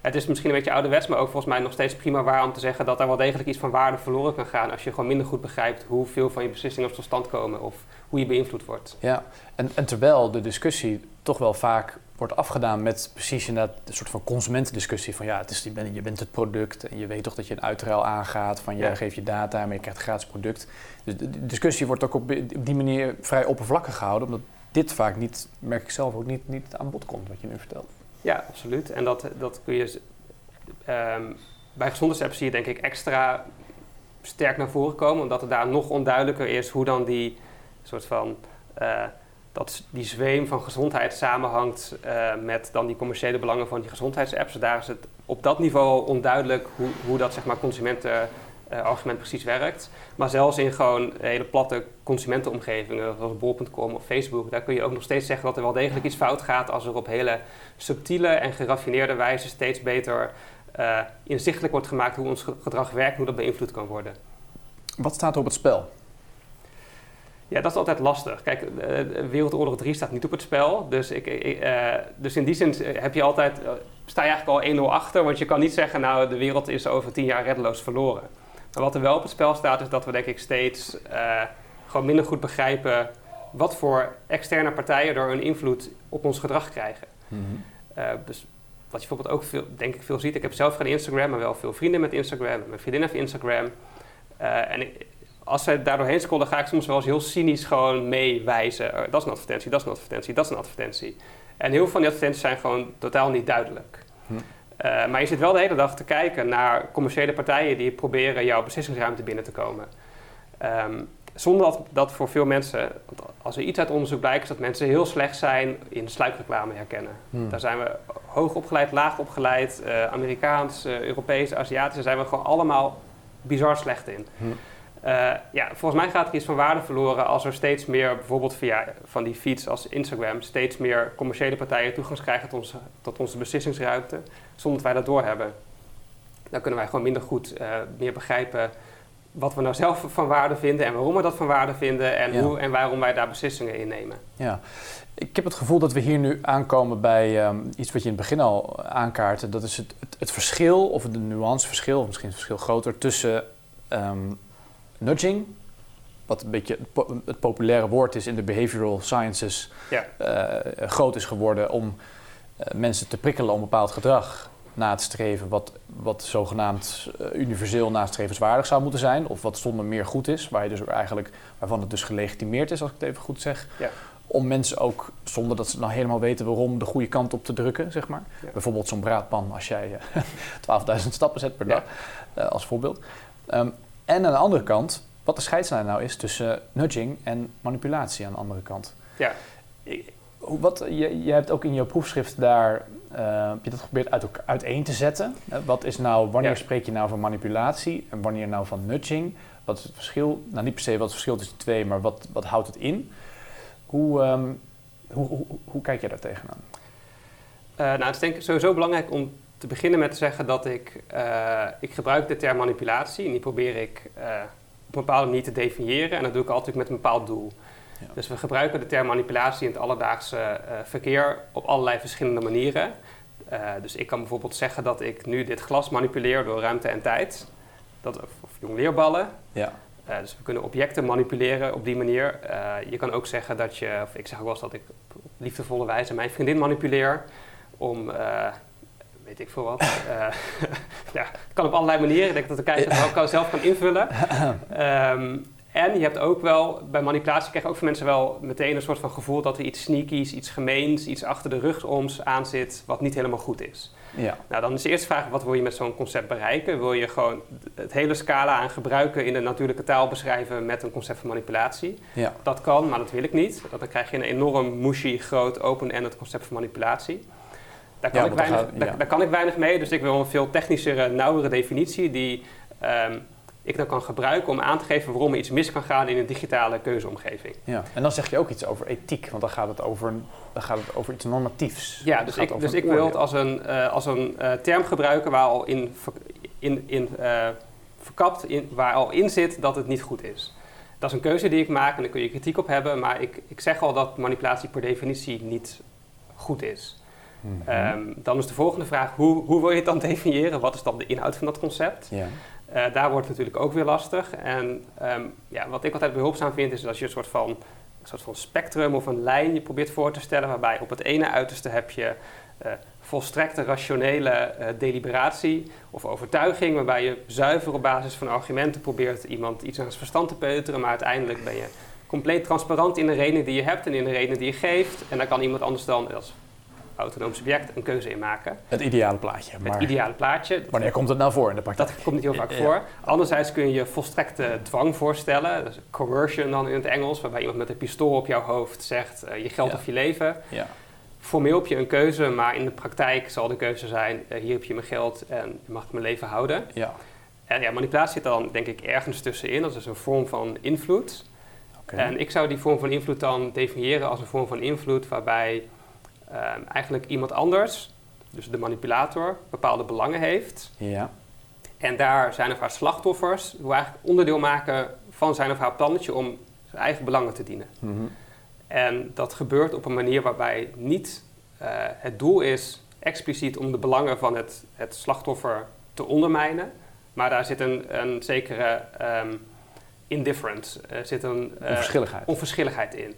Het is misschien een beetje ouderwets, maar ook volgens mij nog steeds prima waar om te zeggen dat er wel degelijk iets van waarde verloren kan gaan als je gewoon minder goed begrijpt hoeveel van je beslissingen tot stand komen of hoe je beïnvloed wordt. Ja, en, en terwijl de discussie toch wel vaak wordt afgedaan met precies inderdaad een soort van consumentendiscussie van ja, het is, je, bent, je bent het product en je weet toch dat je een uitruil aangaat van je Ja. geeft je data maar je krijgt een gratis product. Dus de, discussie wordt ook op, op die manier vrij oppervlakkig gehouden, omdat dit vaak niet, merk ik zelf ook, niet, niet aan bod komt wat je nu vertelt. Ja, absoluut. En dat, dat kun je ehm, bij gezondheidsapps zie je denk ik extra sterk naar voren komen, omdat het daar nog onduidelijker is hoe dan die soort van eh, dat die zweem van gezondheid samenhangt eh, met dan die commerciële belangen van die gezondheidsapps. Daar is het op dat niveau onduidelijk hoe, hoe dat zeg maar consumentenargument precies werkt. Maar zelfs in gewoon hele platte consumentenomgevingen, zoals bol.com of Facebook, daar kun je ook nog steeds zeggen dat er wel degelijk iets fout gaat als er op hele subtiele en geraffineerde wijze steeds beter eh, inzichtelijk wordt gemaakt hoe ons ge- gedrag werkt, hoe dat beïnvloed kan worden. Wat staat er op het spel? Ja, dat is altijd lastig. Kijk, eh, Wereldoorlog 3 staat niet op het spel. Dus, ik, ik, eh, dus in die zin heb je altijd, eh, sta je eigenlijk al 1-0 achter. Want je kan niet zeggen, nou, de wereld is over 10 jaar reddeloos verloren. Maar wat er wel op het spel staat, is dat we denk ik steeds eh, gewoon minder goed begrijpen wat voor externe partijen door hun invloed op ons gedrag krijgen. Eh, dus wat je bijvoorbeeld ook veel, denk ik veel ziet. Ik heb zelf geen Instagram, maar wel veel vrienden met Instagram. Mijn vriendin heeft Instagram. Eh, en ik- als zij daar doorheen scrollen, ga ik soms wel eens heel cynisch gewoon meewijzen. Dat is een advertentie, dat is een advertentie, dat is een advertentie. En heel veel van die advertenties zijn gewoon totaal niet duidelijk. Hm. Uh, maar je zit wel de hele dag te kijken naar commerciële partijen die proberen jouw beslissingsruimte binnen te komen. Um, zonder dat, dat voor veel mensen, als er iets uit onderzoek blijkt, is dat mensen heel slecht zijn in sluikreclame herkennen. Hmm. Daar zijn we hoog opgeleid, laag opgeleid, uh, Amerikaans, uh, Europees, Aziatisch, daar zijn we gewoon allemaal bizar slecht in. Hmm. Uh, ja, volgens mij gaat er iets van waarde verloren als er steeds meer, bijvoorbeeld via van die feeds als Instagram, steeds meer commerciële partijen toegang krijgen tot onze, tot onze beslissingsruimte, zonder dat wij dat doorhebben. Dan kunnen wij gewoon minder goed meer begrijpen wat we nou zelf van waarde vinden en waarom we dat van waarde vinden en, hoe en waarom wij daar beslissingen in nemen. Ja, ik heb het gevoel dat we hier nu aankomen bij um, iets wat je in het begin al aankaartte. Dat is het, het, het verschil, of de nuanceverschil, of misschien het verschil groter, tussen um, nudging, wat een beetje het, populaire woord is in de behavioral sciences, ja. uh, groot is geworden om uh, mensen te prikkelen om bepaald gedrag na te streven wat, wat zogenaamd uh, universeel nastrevenswaardig zou moeten zijn, of wat zonder meer goed is, waar je dus eigenlijk, waarvan het dus gelegitimeerd is, als ik het even goed zeg. Ja. Om mensen ook, zonder dat ze nou helemaal weten waarom, de goede kant op te drukken, zeg maar. Bijvoorbeeld zo'n braadpan als jij uh, eh, 12.000 stappen zet per dag, uh, als voorbeeld. Um, en aan de andere kant, wat de scheidslijn nou is tussen nudging en manipulatie aan de andere kant. Ja. Wat, je, je hebt ook in jouw proefschrift daar uh, heb je dat geprobeerd uit, uiteen te zetten? wat is nou, wanneer spreek je nou van manipulatie en wanneer nou van nudging? Wat is het verschil? Nou, niet per se wat het verschil tussen die twee, maar wat, wat houdt het in? Hoe, um, hoe, hoe, hoe, kijk je daar tegenaan? Uh, nou, het is denk ik sowieso belangrijk om te beginnen met te zeggen dat ik, uh, ik gebruik de term manipulatie en die probeer ik op een bepaalde manier te definiëren en dat doe ik altijd met een bepaald doel. Dus we gebruiken de term manipulatie in het alledaagse uh, verkeer op allerlei verschillende manieren. Dus ik kan bijvoorbeeld zeggen dat ik nu dit glas manipuleer door ruimte en tijd. Dat, of, of jongleerballen. Ja. Dus we kunnen objecten manipuleren op die manier. je kan ook zeggen dat je, of ik zeg ook wel eens dat ik op liefdevolle wijze mijn vriendin manipuleer. Om, weet ik veel wat. ja, het kan op allerlei manieren. Ik denk dat de kijker het ook zelf kan invullen. Um, En je hebt ook wel, bij manipulatie krijgen ook veel mensen wel meteen een soort van gevoel dat er iets sneakies, iets gemeens, iets achter de rug ons aan zit wat niet helemaal goed is. Ja. Nou, dan is de eerste vraag, wat wil je met zo'n concept bereiken? Wil je gewoon het hele scala aan gebruiken in de natuurlijke taal beschrijven met een concept van manipulatie? Ja. Dat kan, maar dat wil ik niet. Dan krijg je een enorm mushy, groot, open-ended concept van manipulatie. Daar kan, ik weinig, daar, daar, kan ik weinig mee, dus ik wil een veel technischere, nauwere definitie die... Um, ik dan kan gebruiken om aan te geven waarom er iets mis kan gaan in een digitale keuzeomgeving. Ja, en dan zeg je ook iets over ethiek, want dan gaat het over, dan gaat het over iets normatiefs. Ja, dus ik, dus ik wil het als een, uh, als een uh, term gebruiken waar al in, in, in uh, verkapt, in, waar al in zit dat het niet goed is. Dat is een keuze die ik maak en daar kun je kritiek op hebben, maar ik, ik zeg al dat manipulatie per definitie niet goed is. Mm -hmm. um, dan is de volgende vraag, hoe, hoe wil je het dan definiëren? Wat is dan de inhoud van dat concept? Ja. Uh, daar wordt het natuurlijk ook weer lastig. En um, ja, wat ik altijd behulpzaam vind, is als je een soort van, een soort van spectrum of een lijn je probeert voor te stellen, waarbij op het ene uiterste heb je uh, volstrekte rationele uh, deliberatie of overtuiging, waarbij je zuiver op basis van argumenten probeert iemand iets aan zijn verstand te peuteren, maar uiteindelijk ben je compleet transparant in de redenen die je hebt en in de redenen die je geeft. En dan kan iemand anders dan, als autonoom subject een keuze in maken. Het ideale plaatje. Het ideale plaatje. Wanneer komt het nou voor in de praktijk? Dat komt niet heel vaak voor. Anderzijds kun je je volstrekte dwang voorstellen. Dus coercion dan in het Engels, waarbij iemand met een pistool op jouw hoofd zegt uh, je geld of je leven. Ja. Formeel heb je een keuze, maar in de praktijk zal de keuze zijn uh, hier heb je mijn geld en je mag mijn leven houden. Ja. En ja, manipulatie zit dan denk ik ergens tussenin. Dat is een vorm van invloed. Okay. En ik zou die vorm van invloed dan definiëren als een vorm van invloed waarbij um, eigenlijk iemand anders, dus de manipulator, bepaalde belangen heeft. Ja. En daar zijn of haar slachtoffers, hoe eigenlijk onderdeel maken van zijn of haar plannetje om zijn eigen belangen te dienen. Mm -hmm. En dat gebeurt op een manier waarbij niet uh, het doel is expliciet om de belangen van het, het slachtoffer te ondermijnen, maar daar zit een, een zekere um, indifference, er zit een uh, onverschilligheid. onverschilligheid in.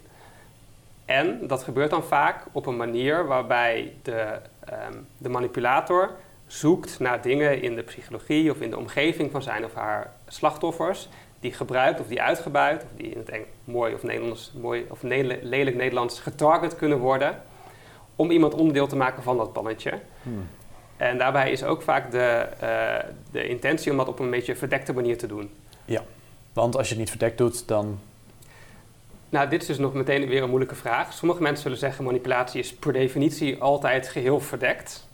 En dat gebeurt dan vaak op een manier waarbij de, um, de manipulator zoekt naar dingen in de psychologie of in de omgeving van zijn of haar slachtoffers die gebruikt of die uitgebuit, of die in het mooi of, Nederlands, mooi of lelijk Nederlands getarget kunnen worden om iemand onderdeel te maken van dat plannetje. Hmm. En daarbij is ook vaak de, uh, de intentie om dat op een beetje verdekte manier te doen. Ja, want als je het niet verdekt doet, dan nou, dit is dus nog meteen weer een moeilijke vraag. Sommige mensen zullen zeggen manipulatie is per definitie altijd geheel verdekt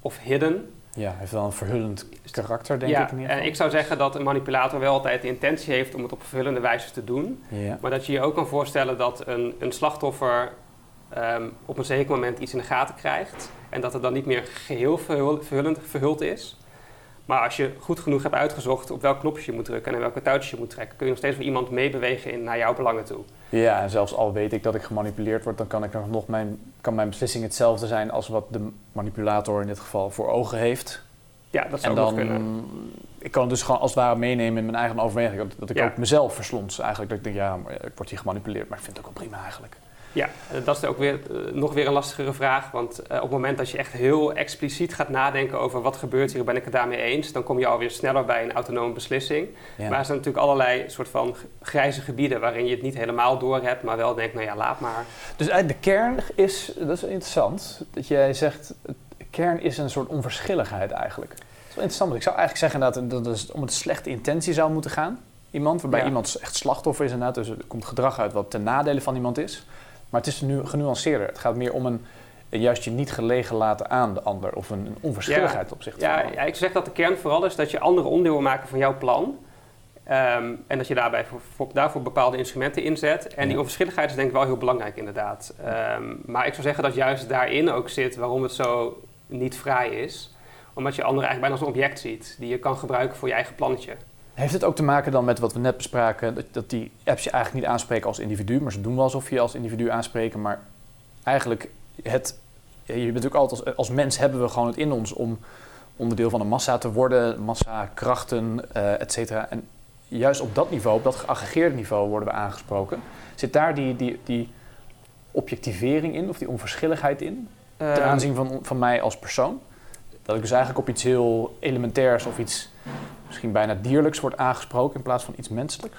of hidden. Ja, heeft wel een verhullend karakter, denk ik. In ieder en ik zou zeggen dat een manipulator wel altijd de intentie heeft om het op vervullende wijze te doen. Ja. Maar dat je je ook kan voorstellen dat een, een slachtoffer ehm, op een zeker moment iets in de gaten krijgt. En dat het dan niet meer geheel verhullend, verhuld is. Maar als je goed genoeg hebt uitgezocht op welk knopje je moet drukken en welke touwtjes je moet trekken, kun je nog steeds wel iemand meebewegen in, naar jouw belangen toe. Ja, en zelfs al weet ik dat ik gemanipuleerd word, dan kan, ik nog mijn, kan mijn beslissing hetzelfde zijn als wat de manipulator in dit geval voor ogen heeft. Ja, dat zou en dan, kunnen. Ik kan het dus gewoon als het ware meenemen in mijn eigen overweging. Dat, ik ook mezelf verslons eigenlijk. Dat ik denk, ja, ik word hier gemanipuleerd, maar ik vind het ook wel prima eigenlijk. Ja, dat is ook weer, eh, nog weer een lastigere vraag. Want eh, op het moment dat je echt heel expliciet gaat nadenken over wat gebeurt hier, ben ik het daarmee eens, dan kom je alweer sneller bij een autonome beslissing. Maar er zijn natuurlijk allerlei soort van grijze gebieden waarin je het niet helemaal door hebt, maar wel denkt, nou ja, laat maar. Dus de kern is, dat is interessant, dat jij zegt, de kern is een soort onverschilligheid eigenlijk. Dat is wel interessant, ik zou eigenlijk zeggen dat, dat het om een slechte intentie zou moeten gaan. Iemand, waarbij iemand echt slachtoffer is inderdaad, dus er komt gedrag uit wat ten nadele van iemand is. Maar het is nu genuanceerder. Het gaat meer om een juist je niet gelegen laten aan de ander of een, een onverschilligheid ja, op zich. Ja, ja, ik zeg dat de kern vooral is dat je andere onderdeel maken van jouw plan. Um, en dat je daarbij voor, daarvoor bepaalde instrumenten inzet. En die onverschilligheid is denk ik wel heel belangrijk inderdaad. Um, maar ik zou zeggen dat juist daarin ook zit waarom het zo niet vrij is. Omdat je anderen eigenlijk bijna als een object ziet die je kan gebruiken voor je eigen plannetje. Heeft het ook te maken dan met wat we net bespraken, dat, dat die apps je eigenlijk niet aanspreken als individu, maar ze doen wel alsof je als individu aanspreken, maar eigenlijk het, je bent natuurlijk altijd als, als mens hebben we gewoon het in ons om onderdeel van een massa te worden, massa, krachten, uh, et cetera. En juist op dat niveau, op dat geaggregeerde niveau worden we aangesproken. Zit daar die, die, die objectivering in of die onverschilligheid in ten ehm. aanzien van, van mij als persoon? Dat ik dus eigenlijk op iets heel elementairs of iets misschien bijna dierlijks wordt aangesproken in plaats van iets menselijks?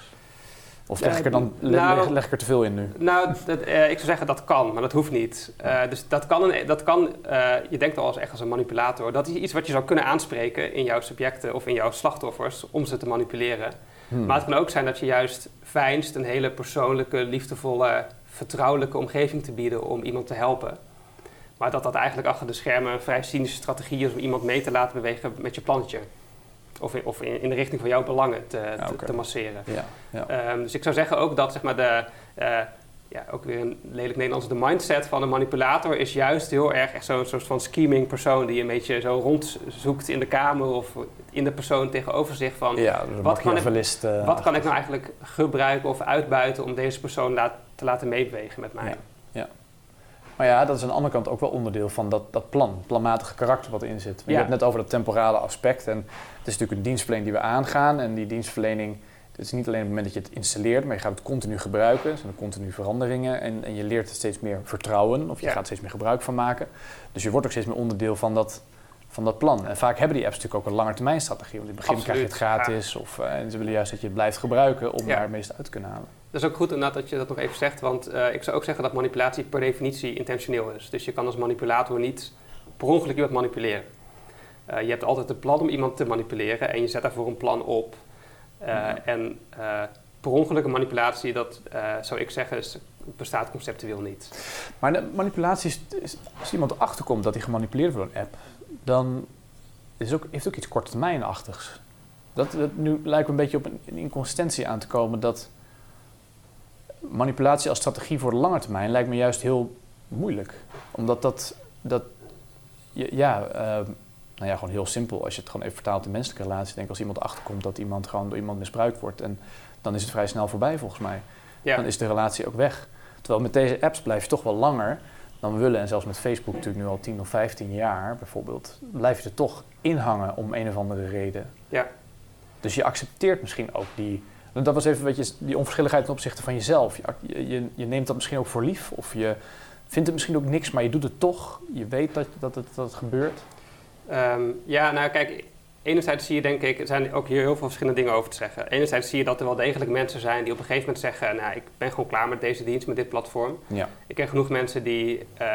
Of leg ik er dan nou, leg, ik er te veel in nu? Nou, dat, eh, ik zou zeggen dat kan, maar dat hoeft niet. Uh, dus dat kan, een, dat kan uh, je denkt al als echt als een manipulator. Dat is iets wat je zou kunnen aanspreken in jouw subjecten of in jouw slachtoffers om ze te manipuleren. Hmm. Maar het kan ook zijn dat je juist fijnst een hele persoonlijke, liefdevolle, vertrouwelijke omgeving te bieden om iemand te helpen. Maar dat dat eigenlijk achter de schermen een vrij cynische strategie is om iemand mee te laten bewegen met je plantje of, in, of in, de richting van jouw belangen te, te, masseren. Ja, ja. Ehm, dus ik zou zeggen ook dat zeg maar, de, uh, ja, ook weer een lelijk Nederlands, de mindset van een manipulator is juist heel erg echt zo'n soort van scheming persoon die een beetje zo rondzoekt in de kamer of in de persoon tegenover zich van ja, wat, kan ik, uh, wat kan ik nou eigenlijk gebruiken of uitbuiten om deze persoon laat, te laten meebewegen met mij. Maar ja, dat is aan de andere kant ook wel onderdeel van dat, dat plan, planmatige karakter wat erin zit. Je hebt het net over dat temporale aspect. En het is natuurlijk een dienstverlening die we aangaan. En die dienstverlening, het is niet alleen op het moment dat je het installeert, maar je gaat het continu gebruiken. Er zijn continu veranderingen. En, en je leert er steeds meer vertrouwen, of je gaat er steeds meer gebruik van maken. Dus je wordt ook steeds meer onderdeel van dat, van dat plan. En vaak hebben die apps natuurlijk ook een langetermijnstrategie. Want in het begin krijg je het gratis. Of, uh, en ze willen juist dat je het blijft gebruiken om daar het meeste uit te kunnen halen. Dat is ook goed inderdaad dat je dat nog even zegt, want uh, ik zou ook zeggen dat manipulatie per definitie intentioneel is. Dus je kan als manipulator niet per ongeluk iemand manipuleren. Uh, je hebt altijd een plan om iemand te manipuleren en je zet daarvoor een plan op. Uh, En per ongeluk een manipulatie, dat zou ik zeggen, is, bestaat conceptueel niet. Maar de manipulatie is, als iemand erachter komt dat hij gemanipuleerd wordt door een app, dan is ook, heeft ook iets korttermijnachtigs. Dat, dat nu lijkt een beetje op een, een inconsistentie aan te komen dat manipulatie als strategie voor de lange termijn lijkt me juist heel moeilijk. Omdat dat, dat ja, uh, nou ja, gewoon heel simpel. Als je het gewoon even vertaalt in menselijke relatie, denk als iemand achterkomt dat iemand gewoon door iemand misbruikt wordt, en dan is het vrij snel voorbij volgens mij. Ja. Dan is de relatie ook weg. Terwijl met deze apps blijf je toch wel langer dan we willen. En zelfs met Facebook natuurlijk nu al 10 of 15 jaar bijvoorbeeld, blijf je er toch inhangen om een of andere reden. Ja. Dus je accepteert misschien ook die, dat was even beetje die onverschilligheid ten opzichte van jezelf. Je, je, je, neemt dat misschien ook voor lief. Of je vindt het misschien ook niks, maar je doet het toch. Je weet dat, dat, het, dat het gebeurt. Um, ja, nou kijk, enerzijds zie je denk ik, er zijn ook hier heel veel verschillende dingen over te zeggen. Enerzijds zie je dat er wel degelijk mensen zijn die op een gegeven moment zeggen, nou ik ben gewoon klaar met deze dienst, met dit platform. Ja. Ik ken genoeg mensen die, uh,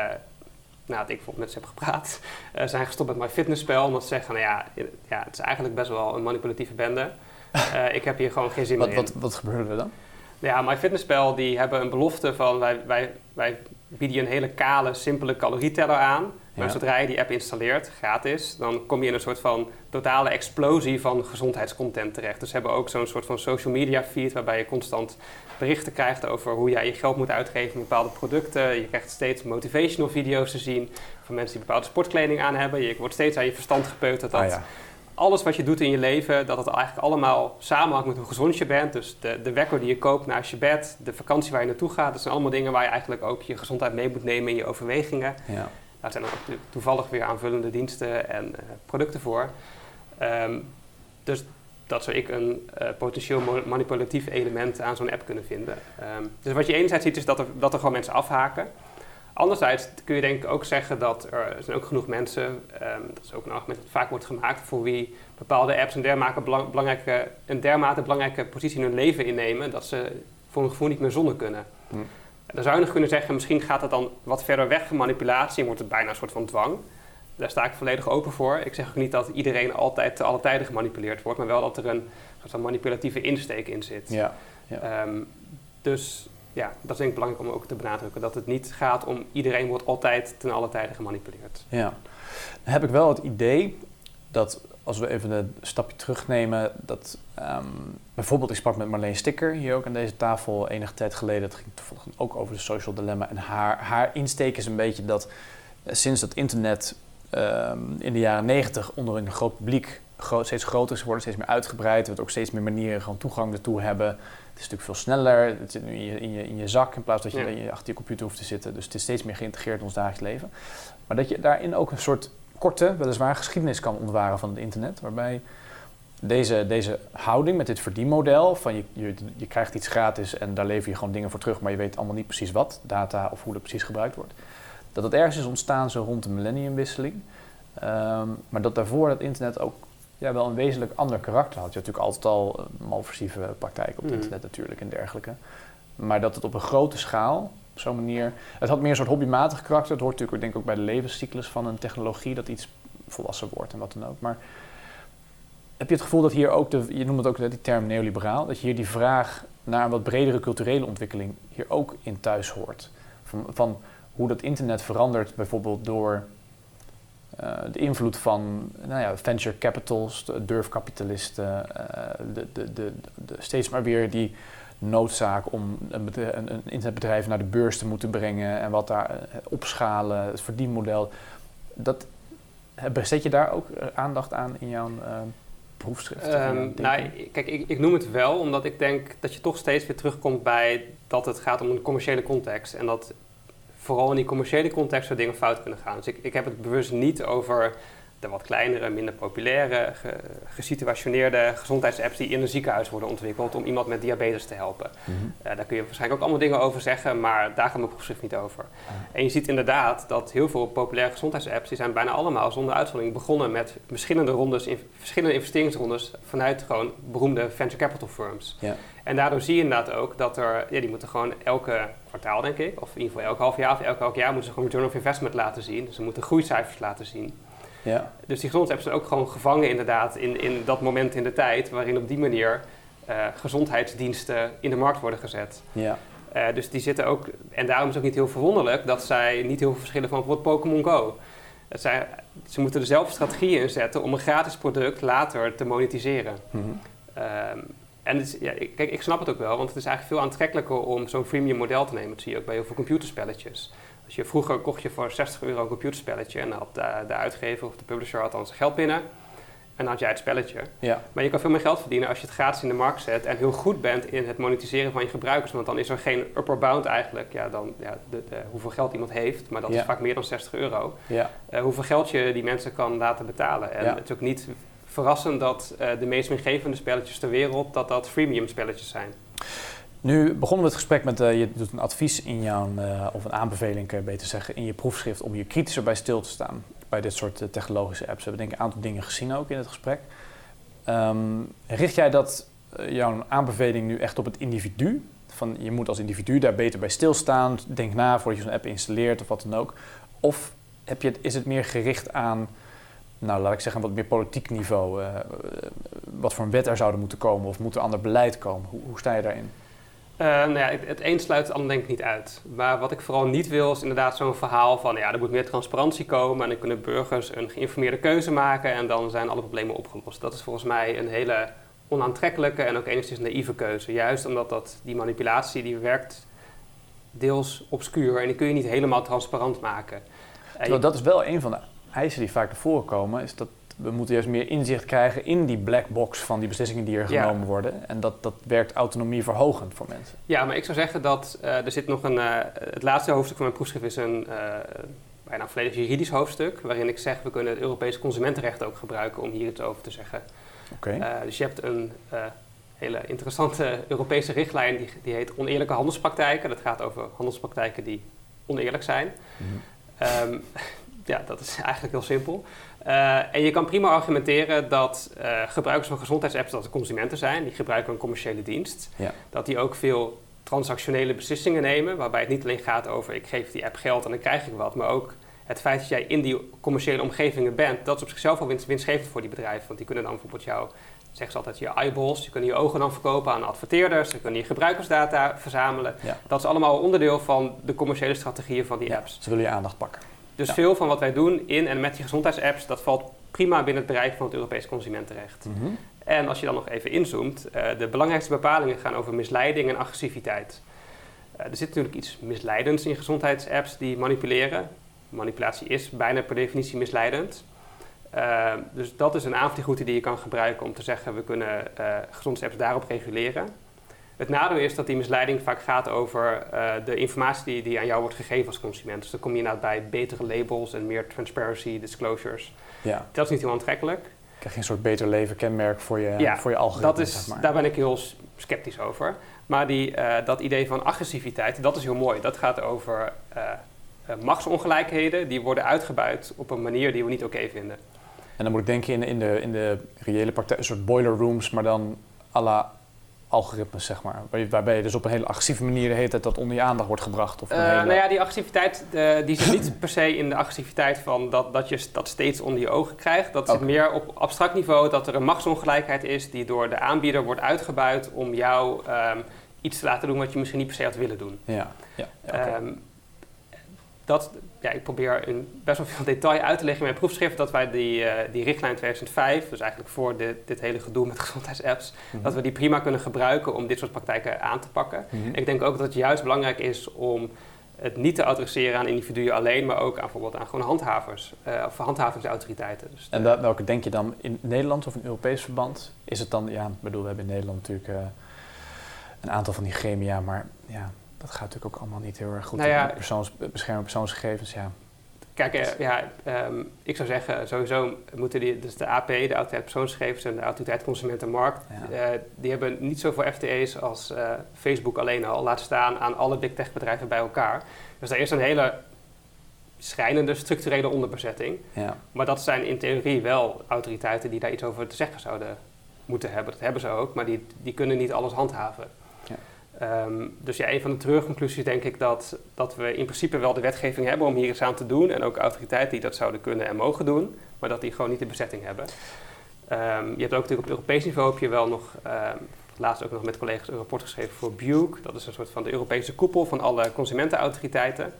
nou ik bijvoorbeeld met ze heb gepraat, uh, zijn gestopt met mijn fitnessspel omdat ze zeggen, nou ja, ja, het is eigenlijk best wel een manipulatieve bende. Uh, ik heb hier gewoon geen zin wat, meer in. Wat, wat gebeurde er dan? Ja, MyFitnessPal die hebben een belofte van wij, wij, wij bieden je een hele kale, simpele calorieteller aan. Maar zodra je die app installeert, gratis, dan kom je in een soort van totale explosie van gezondheidscontent terecht. Dus ze hebben ook zo'n soort van social media feed waarbij je constant berichten krijgt over hoe jij je geld moet uitgeven in bepaalde producten. Je krijgt steeds motivational video's te zien van mensen die bepaalde sportkleding aan hebben. Je wordt steeds aan je verstand gepeuterd dat Ah, ja. Alles wat je doet in je leven, dat het eigenlijk allemaal samenhangt met hoe gezond je bent. Dus de, de wekker die je koopt naast je bed, de vakantie waar je naartoe gaat, dat zijn allemaal dingen waar je eigenlijk ook je gezondheid mee moet nemen in je overwegingen. Ja. Daar zijn er ook toevallig weer aanvullende diensten en uh, producten voor. Um, dus dat zou ik een uh, potentieel manipulatief element aan zo'n app kunnen vinden. Um, dus wat je enerzijds ziet is dat er, dat er gewoon mensen afhaken. Anderzijds kun je denk ik ook zeggen dat er, er zijn ook genoeg mensen, um, dat is ook een argument dat vaak wordt gemaakt, voor wie bepaalde apps een dermate, belang, belangrijke, een dermate belangrijke positie in hun leven innemen, dat ze voor hun gevoel niet meer zonder kunnen. Hm. Dan zou je nog kunnen zeggen, misschien gaat het dan wat verder weg van manipulatie en wordt het bijna een soort van dwang. Daar sta ik volledig open voor. Ik zeg ook niet dat iedereen altijd te alle tijden gemanipuleerd wordt, maar wel dat er een soort van manipulatieve insteek in zit. Ja, ja. Um, dus ja, dat is denk ik belangrijk om ook te benadrukken. Dat het niet gaat om iedereen wordt altijd ten alle tijden gemanipuleerd. Ja. Dan heb ik wel het idee dat als we even een stapje terugnemen, dat um, bijvoorbeeld ik sprak met Marleen Sticker hier ook aan deze tafel enige tijd geleden. Het ging toevallig ook over de social dilemma. En haar, haar insteek is een beetje dat uh, sinds dat internet um, in de jaren negentig onder een groot publiek steeds groter is geworden, steeds meer uitgebreid. We ook steeds meer manieren gewoon toegang ertoe hebben. Het is natuurlijk veel sneller. Het zit nu in je, in je, in je zak in plaats dat je, ja. je achter je computer hoeft te zitten. Dus het is steeds meer geïntegreerd in ons dagelijks leven. Maar dat je daarin ook een soort korte, weliswaar geschiedenis kan ontwaren van het internet. Waarbij deze, deze houding met dit verdienmodel, van je, je, je krijgt iets gratis en daar lever je gewoon dingen voor terug, maar je weet allemaal niet precies wat, data of hoe dat precies gebruikt wordt. Dat het ergens is ontstaan zo rond de millenniumwisseling. Um, maar dat daarvoor het internet ook ja, wel een wezenlijk ander karakter had. Je had natuurlijk altijd al malversieve praktijken op het mm. internet natuurlijk en dergelijke. Maar dat het op een grote schaal op zo'n manier. Het had meer een soort hobbymatig karakter. Het hoort natuurlijk denk ik ook bij de levenscyclus van een technologie dat iets volwassen wordt en wat dan ook. Maar heb je het gevoel dat hier ook, de, je noemt het ook die term neoliberaal, dat je hier die vraag naar een wat bredere culturele ontwikkeling hier ook in thuis hoort? Van, van hoe dat internet verandert bijvoorbeeld door uh, de invloed van nou ja, venture capitals, de durfkapitalisten, uh, de, de, de, de, steeds maar weer die noodzaak om een, een, een, internetbedrijf naar de beurs te moeten brengen en wat daar uh, opschalen, het verdienmodel. Dat, besteed je daar ook aandacht aan in jouw proefschrift? Um, nou, kijk, ik, ik, noem het wel omdat ik denk dat je toch steeds weer terugkomt bij dat het gaat om een commerciële context. En dat vooral in die commerciële context waar dingen fout kunnen gaan. Dus ik, ik heb het bewust niet over de wat kleinere, minder populaire, ge, gesituationeerde gezondheidsapps die in een ziekenhuis worden ontwikkeld om iemand met diabetes te helpen. Mm -hmm. uh, daar kun je waarschijnlijk ook allemaal dingen over zeggen, maar daar gaat mijn proefschrift niet over. Mm. En je ziet inderdaad dat heel veel populaire gezondheidsapps, die zijn bijna allemaal zonder uitzondering begonnen met verschillende rondes, in, verschillende investeringsrondes vanuit gewoon beroemde venture capital firms. Ja. En daardoor zie je inderdaad ook dat er, ja, die moeten gewoon elke kwartaal denk ik, of in ieder geval elk half jaar of elk, elk jaar moeten ze gewoon return of investment laten zien. Dus ze moeten groeicijfers laten zien. Ja. Dus die gezondheidsapps zijn ook gewoon gevangen inderdaad in, in dat moment in de tijd waarin op die manier uh, gezondheidsdiensten in de markt worden gezet. Ja. Uh, dus die zitten ook, en daarom is het ook niet heel verwonderlijk dat zij niet heel veel verschillen van bijvoorbeeld Pokémon Go. Dat zij, ze moeten dezelfde strategieën inzetten om een gratis product later te monetiseren. Mm -hmm. um, en is, ja, kijk, ik snap het ook wel, want het is eigenlijk veel aantrekkelijker om zo'n freemium model te nemen. Dat zie je ook bij heel veel computerspelletjes. Als je vroeger kocht je voor 60 euro een computerspelletje en dan had de, de uitgever of de publisher had dan zijn geld binnen. En dan had jij het spelletje. Ja. Maar je kan veel meer geld verdienen als je het gratis in de markt zet en heel goed bent in het monetiseren van je gebruikers. Want dan is er geen upper bound eigenlijk. Ja, dan, ja, de, de, hoeveel geld iemand heeft, maar dat Ja. is vaak meer dan 60 euro. Ja. Eh, hoeveel geld je die mensen kan laten betalen. En het is ook niet verrassend dat eh, de meest winstgevende spelletjes ter wereld, dat dat freemium spelletjes zijn. Nu begonnen we het gesprek met, eh, je doet een advies in jouw, eh, of een aanbeveling je beter zeggen, in je proefschrift om hier kritischer bij stil te staan. bij dit soort technologische apps. We hebben denk ik een aantal dingen gezien ook in het gesprek. Ehm, richt jij dat, jouw aanbeveling nu echt op het individu? Van je moet als individu daar beter bij stilstaan. Denk na voordat je zo'n app installeert of wat dan ook. Of heb je het, is het meer gericht aan, nou laat ik zeggen, wat meer politiek niveau? Uh, wat voor een wet er zouden moeten komen of moet er ander beleid komen? Hoe, hoe sta je daarin? Uh, nou ja, het een sluit het ander denk ik niet uit. Maar wat ik vooral niet wil is inderdaad zo'n verhaal van ja, er moet meer transparantie komen en dan kunnen burgers een geïnformeerde keuze maken en dan zijn alle problemen opgelost. Dat is volgens mij een hele onaantrekkelijke en ook enigszins naïeve keuze. Juist omdat dat, die manipulatie die werkt deels obscuur en die kun je niet helemaal transparant maken. Terwijl dat is wel een van de eisen die vaak naar voren komen, is dat we moeten juist meer inzicht krijgen in die black box van die beslissingen die er genomen worden. En dat, dat werkt autonomie verhogend voor mensen. Ja, maar ik zou zeggen dat uh, er zit nog een. Uh, het laatste hoofdstuk van mijn proefschrift is een uh, bijna volledig juridisch hoofdstuk. Waarin ik zeg we kunnen het Europese consumentenrecht ook gebruiken om hier iets over te zeggen. Okay. dus je hebt een hele interessante Europese richtlijn die, die heet oneerlijke handelspraktijken. Dat gaat over handelspraktijken die oneerlijk zijn. Mm -hmm. um, ja, dat is eigenlijk heel simpel. Uh, en je kan prima argumenteren dat uh, gebruikers van gezondheidsapps dat de consumenten zijn, die gebruiken een commerciële dienst. Ja. Dat die ook veel transactionele beslissingen nemen, waarbij het niet alleen gaat over ik geef die app geld en dan krijg ik wat, maar ook het feit dat jij in die commerciële omgevingen bent, dat is op zichzelf al winst, winstgevend voor die bedrijven. Want die kunnen dan bijvoorbeeld jou, zeggen ze altijd, je eyeballs, je kunt je ogen dan verkopen aan adverteerders, ze kunnen je gebruikersdata verzamelen. Ja. Dat is allemaal onderdeel van de commerciële strategieën van die Ja, apps. Ze willen je aandacht pakken. Dus Ja. veel van wat wij doen in en met die gezondheidsapps, dat valt prima binnen het bereik van het Europees consumentenrecht. Mhm. En als je dan nog even inzoomt, eh, de belangrijkste bepalingen gaan over misleiding en agressiviteit. Eh, er zit natuurlijk iets misleidends in gezondheidsapps die manipuleren. Manipulatie is bijna per definitie misleidend. Eh, dus dat is een aanvliegroute die je kan gebruiken om te zeggen we kunnen gezondheidsapps daarop reguleren. Het nadeel is dat die misleiding vaak gaat over eh, de informatie die, die aan jou wordt gegeven als consument. Dus dan kom je inderdaad bij betere labels en meer transparency, disclosures. Ja, Dat is niet heel aantrekkelijk. krijg je een soort beter leven kenmerk voor je, Ja, voor je algoritme, Dat is, zeg maar. Daar ben ik heel sceptisch over. Maar die, eh, dat idee van agressiviteit, dat is heel mooi. Dat gaat over eh, machtsongelijkheden die worden uitgebuit op een manier die we niet oké vinden. En dan moet ik denken in, in, de, in de reële praktijk, een soort boiler rooms, maar dan à la algoritmes, zeg maar. Waarbij je dus op een hele agressieve manier de hele tijd dat onder je aandacht wordt gebracht. Of een Eh, hele... Nou ja, die agressiviteit eh, die zit niet per se in de agressiviteit van dat, dat je dat steeds onder je ogen krijgt. Dat zit Oké. meer op abstract niveau dat er een machtsongelijkheid is die door de aanbieder wordt uitgebuit om jou ehm, iets te laten doen wat je misschien niet per se had willen doen. Ja, ja. Ehm, dat, ja, ik probeer in best wel veel detail uit te leggen in mijn proefschrift dat wij die, eh, die richtlijn 2005, dus eigenlijk voor dit, dit hele gedoe met gezondheidsapps, Mhm. dat we die prima kunnen gebruiken om dit soort praktijken aan te pakken. Mhm. Ik denk ook dat het juist belangrijk is om het niet te adresseren aan individuen alleen, maar ook aan bijvoorbeeld aan gewoon handhavers eh, of handhavingsautoriteiten. Dus En da- welke denk je dan in Nederland of in Europees verband? Is het dan, ja, ik bedoel, we hebben in Nederland natuurlijk eh, een aantal van die gremia, maar ja, dat gaat natuurlijk ook allemaal niet heel erg goed. Nou ja, persoons, beschermen persoonsgegevens, ja. Kijk, eh, ja, ehm, ik zou zeggen, sowieso moeten die, dus de AP, de Autoriteit Persoonsgegevens en de Autoriteit Consumentenmarkt, Ja. eh, die hebben niet zoveel FTE's als eh, Facebook alleen al, laat staan aan alle big tech bedrijven bij elkaar. Dus daar is een hele schrijnende structurele onderbezetting. ja. Maar dat zijn in theorie wel autoriteiten die daar iets over te zeggen zouden moeten hebben. Dat hebben ze ook, maar die, die kunnen niet alles handhaven. Ehm, dus ja, een van de terugconclusies denk ik dat, dat we in principe wel de wetgeving hebben om hier iets aan te doen. En ook autoriteiten die dat zouden kunnen en mogen doen, maar dat die gewoon niet de bezetting hebben. Ehm, je hebt ook natuurlijk op Europees niveau heb je wel nog, ehm, laatst ook nog met collega's een rapport geschreven voor BUIC. Dat is een soort van de Europese koepel van alle consumentenautoriteiten.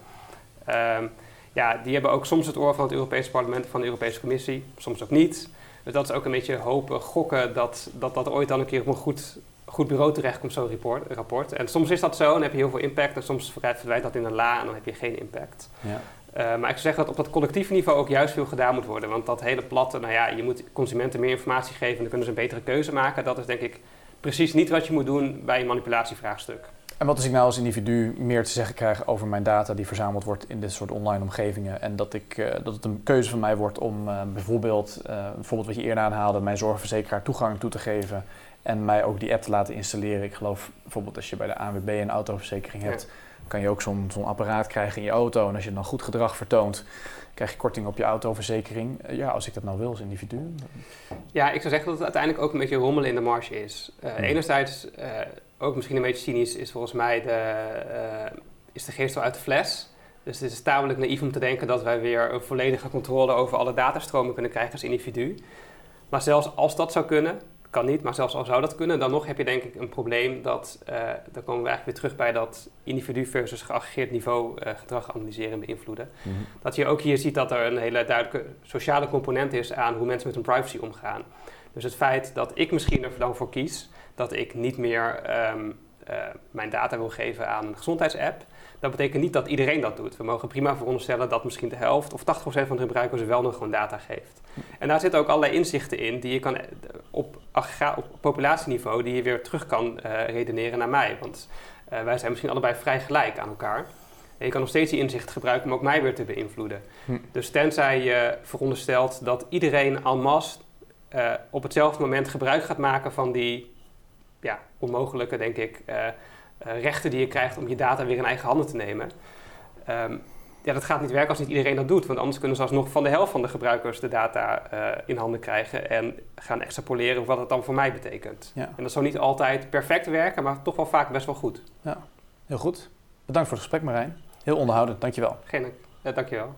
Ja, die hebben ook soms het oor van het Europese parlement, van de Europese Commissie, soms ook niet. Dus dat is ook een beetje hopen, gokken dat dat, dat ooit dan een keer op een goed, goed bureau terechtkomt, zo'n rapport, rapport. En soms is dat zo en dan heb je heel veel impact en soms verdwijnt dat in een la en dan heb je geen impact. ja. Eh, maar ik zou zeggen dat op dat collectief niveau ook juist veel gedaan moet worden. Want dat hele platte, nou ja, je moet consumenten meer informatie geven en dan kunnen ze een betere keuze maken. Dat is denk ik precies niet wat je moet doen bij een manipulatievraagstuk. En wat als ik nou als individu meer te zeggen krijg over mijn data die verzameld wordt in dit soort online omgevingen en dat, ik, eh, dat het een keuze van mij wordt om eh, bijvoorbeeld, bijvoorbeeld wat je eerder aanhaalde, mijn zorgverzekeraar toegang toe te geven en mij ook die app te laten installeren. Ik geloof bijvoorbeeld als je bij de ANWB een autoverzekering Ja. hebt, kan je ook zo'n zo'n apparaat krijgen in je auto. En als je dan goed gedrag vertoont, krijg je korting op je autoverzekering. Eh, ja, als ik dat nou wil als individu. Ja, ik zou zeggen dat het uiteindelijk ook een beetje rommelen in de marge is. Uh, Enerzijds, uh, ook misschien een beetje cynisch, is volgens mij de, is de geest wel uit de fles. Dus het is tamelijk naïef om te denken dat wij weer een volledige controle over alle datastromen kunnen krijgen als individu. Maar zelfs als dat zou kunnen, kan niet, maar zelfs al zou dat kunnen, dan nog heb je denk ik een probleem dat, uh, dan komen we eigenlijk weer terug bij dat individu versus geaggregeerd niveau uh, gedrag analyseren en beïnvloeden. Mm -hmm. Dat je ook hier ziet dat er een hele duidelijke sociale component is aan hoe mensen met hun privacy omgaan. Dus het feit dat ik misschien er dan voor kies dat ik niet meer um, uh, mijn data wil geven aan een gezondheidsapp, dat betekent niet dat iedereen dat doet. We mogen prima veronderstellen dat misschien de helft of 80% van de gebruikers wel nog gewoon data geeft. En daar zitten ook allerlei inzichten in die je kan op, op populatieniveau, die je weer terug kan uh, redeneren naar mij. Want uh, wij zijn misschien allebei vrij gelijk aan elkaar. En je kan nog steeds die inzichten gebruiken om ook mij weer te beïnvloeden. Hm. Dus tenzij je veronderstelt dat iedereen en masse uh, op hetzelfde moment gebruik gaat maken van die ja, onmogelijke, denk ik, uh, rechten die je krijgt om je data weer in eigen handen te nemen. Um, ja, dat gaat niet werken als niet iedereen dat doet. Want anders kunnen ze alsnog van de helft van de gebruikers de data uh, in handen krijgen en gaan extrapoleren wat het dan voor mij betekent. Ja. En dat zou niet altijd perfect werken, maar toch wel vaak best wel goed. Ja, heel goed. Bedankt voor het gesprek Marijn. Heel onderhoudend, dankjewel. Geen, uh, dankjewel.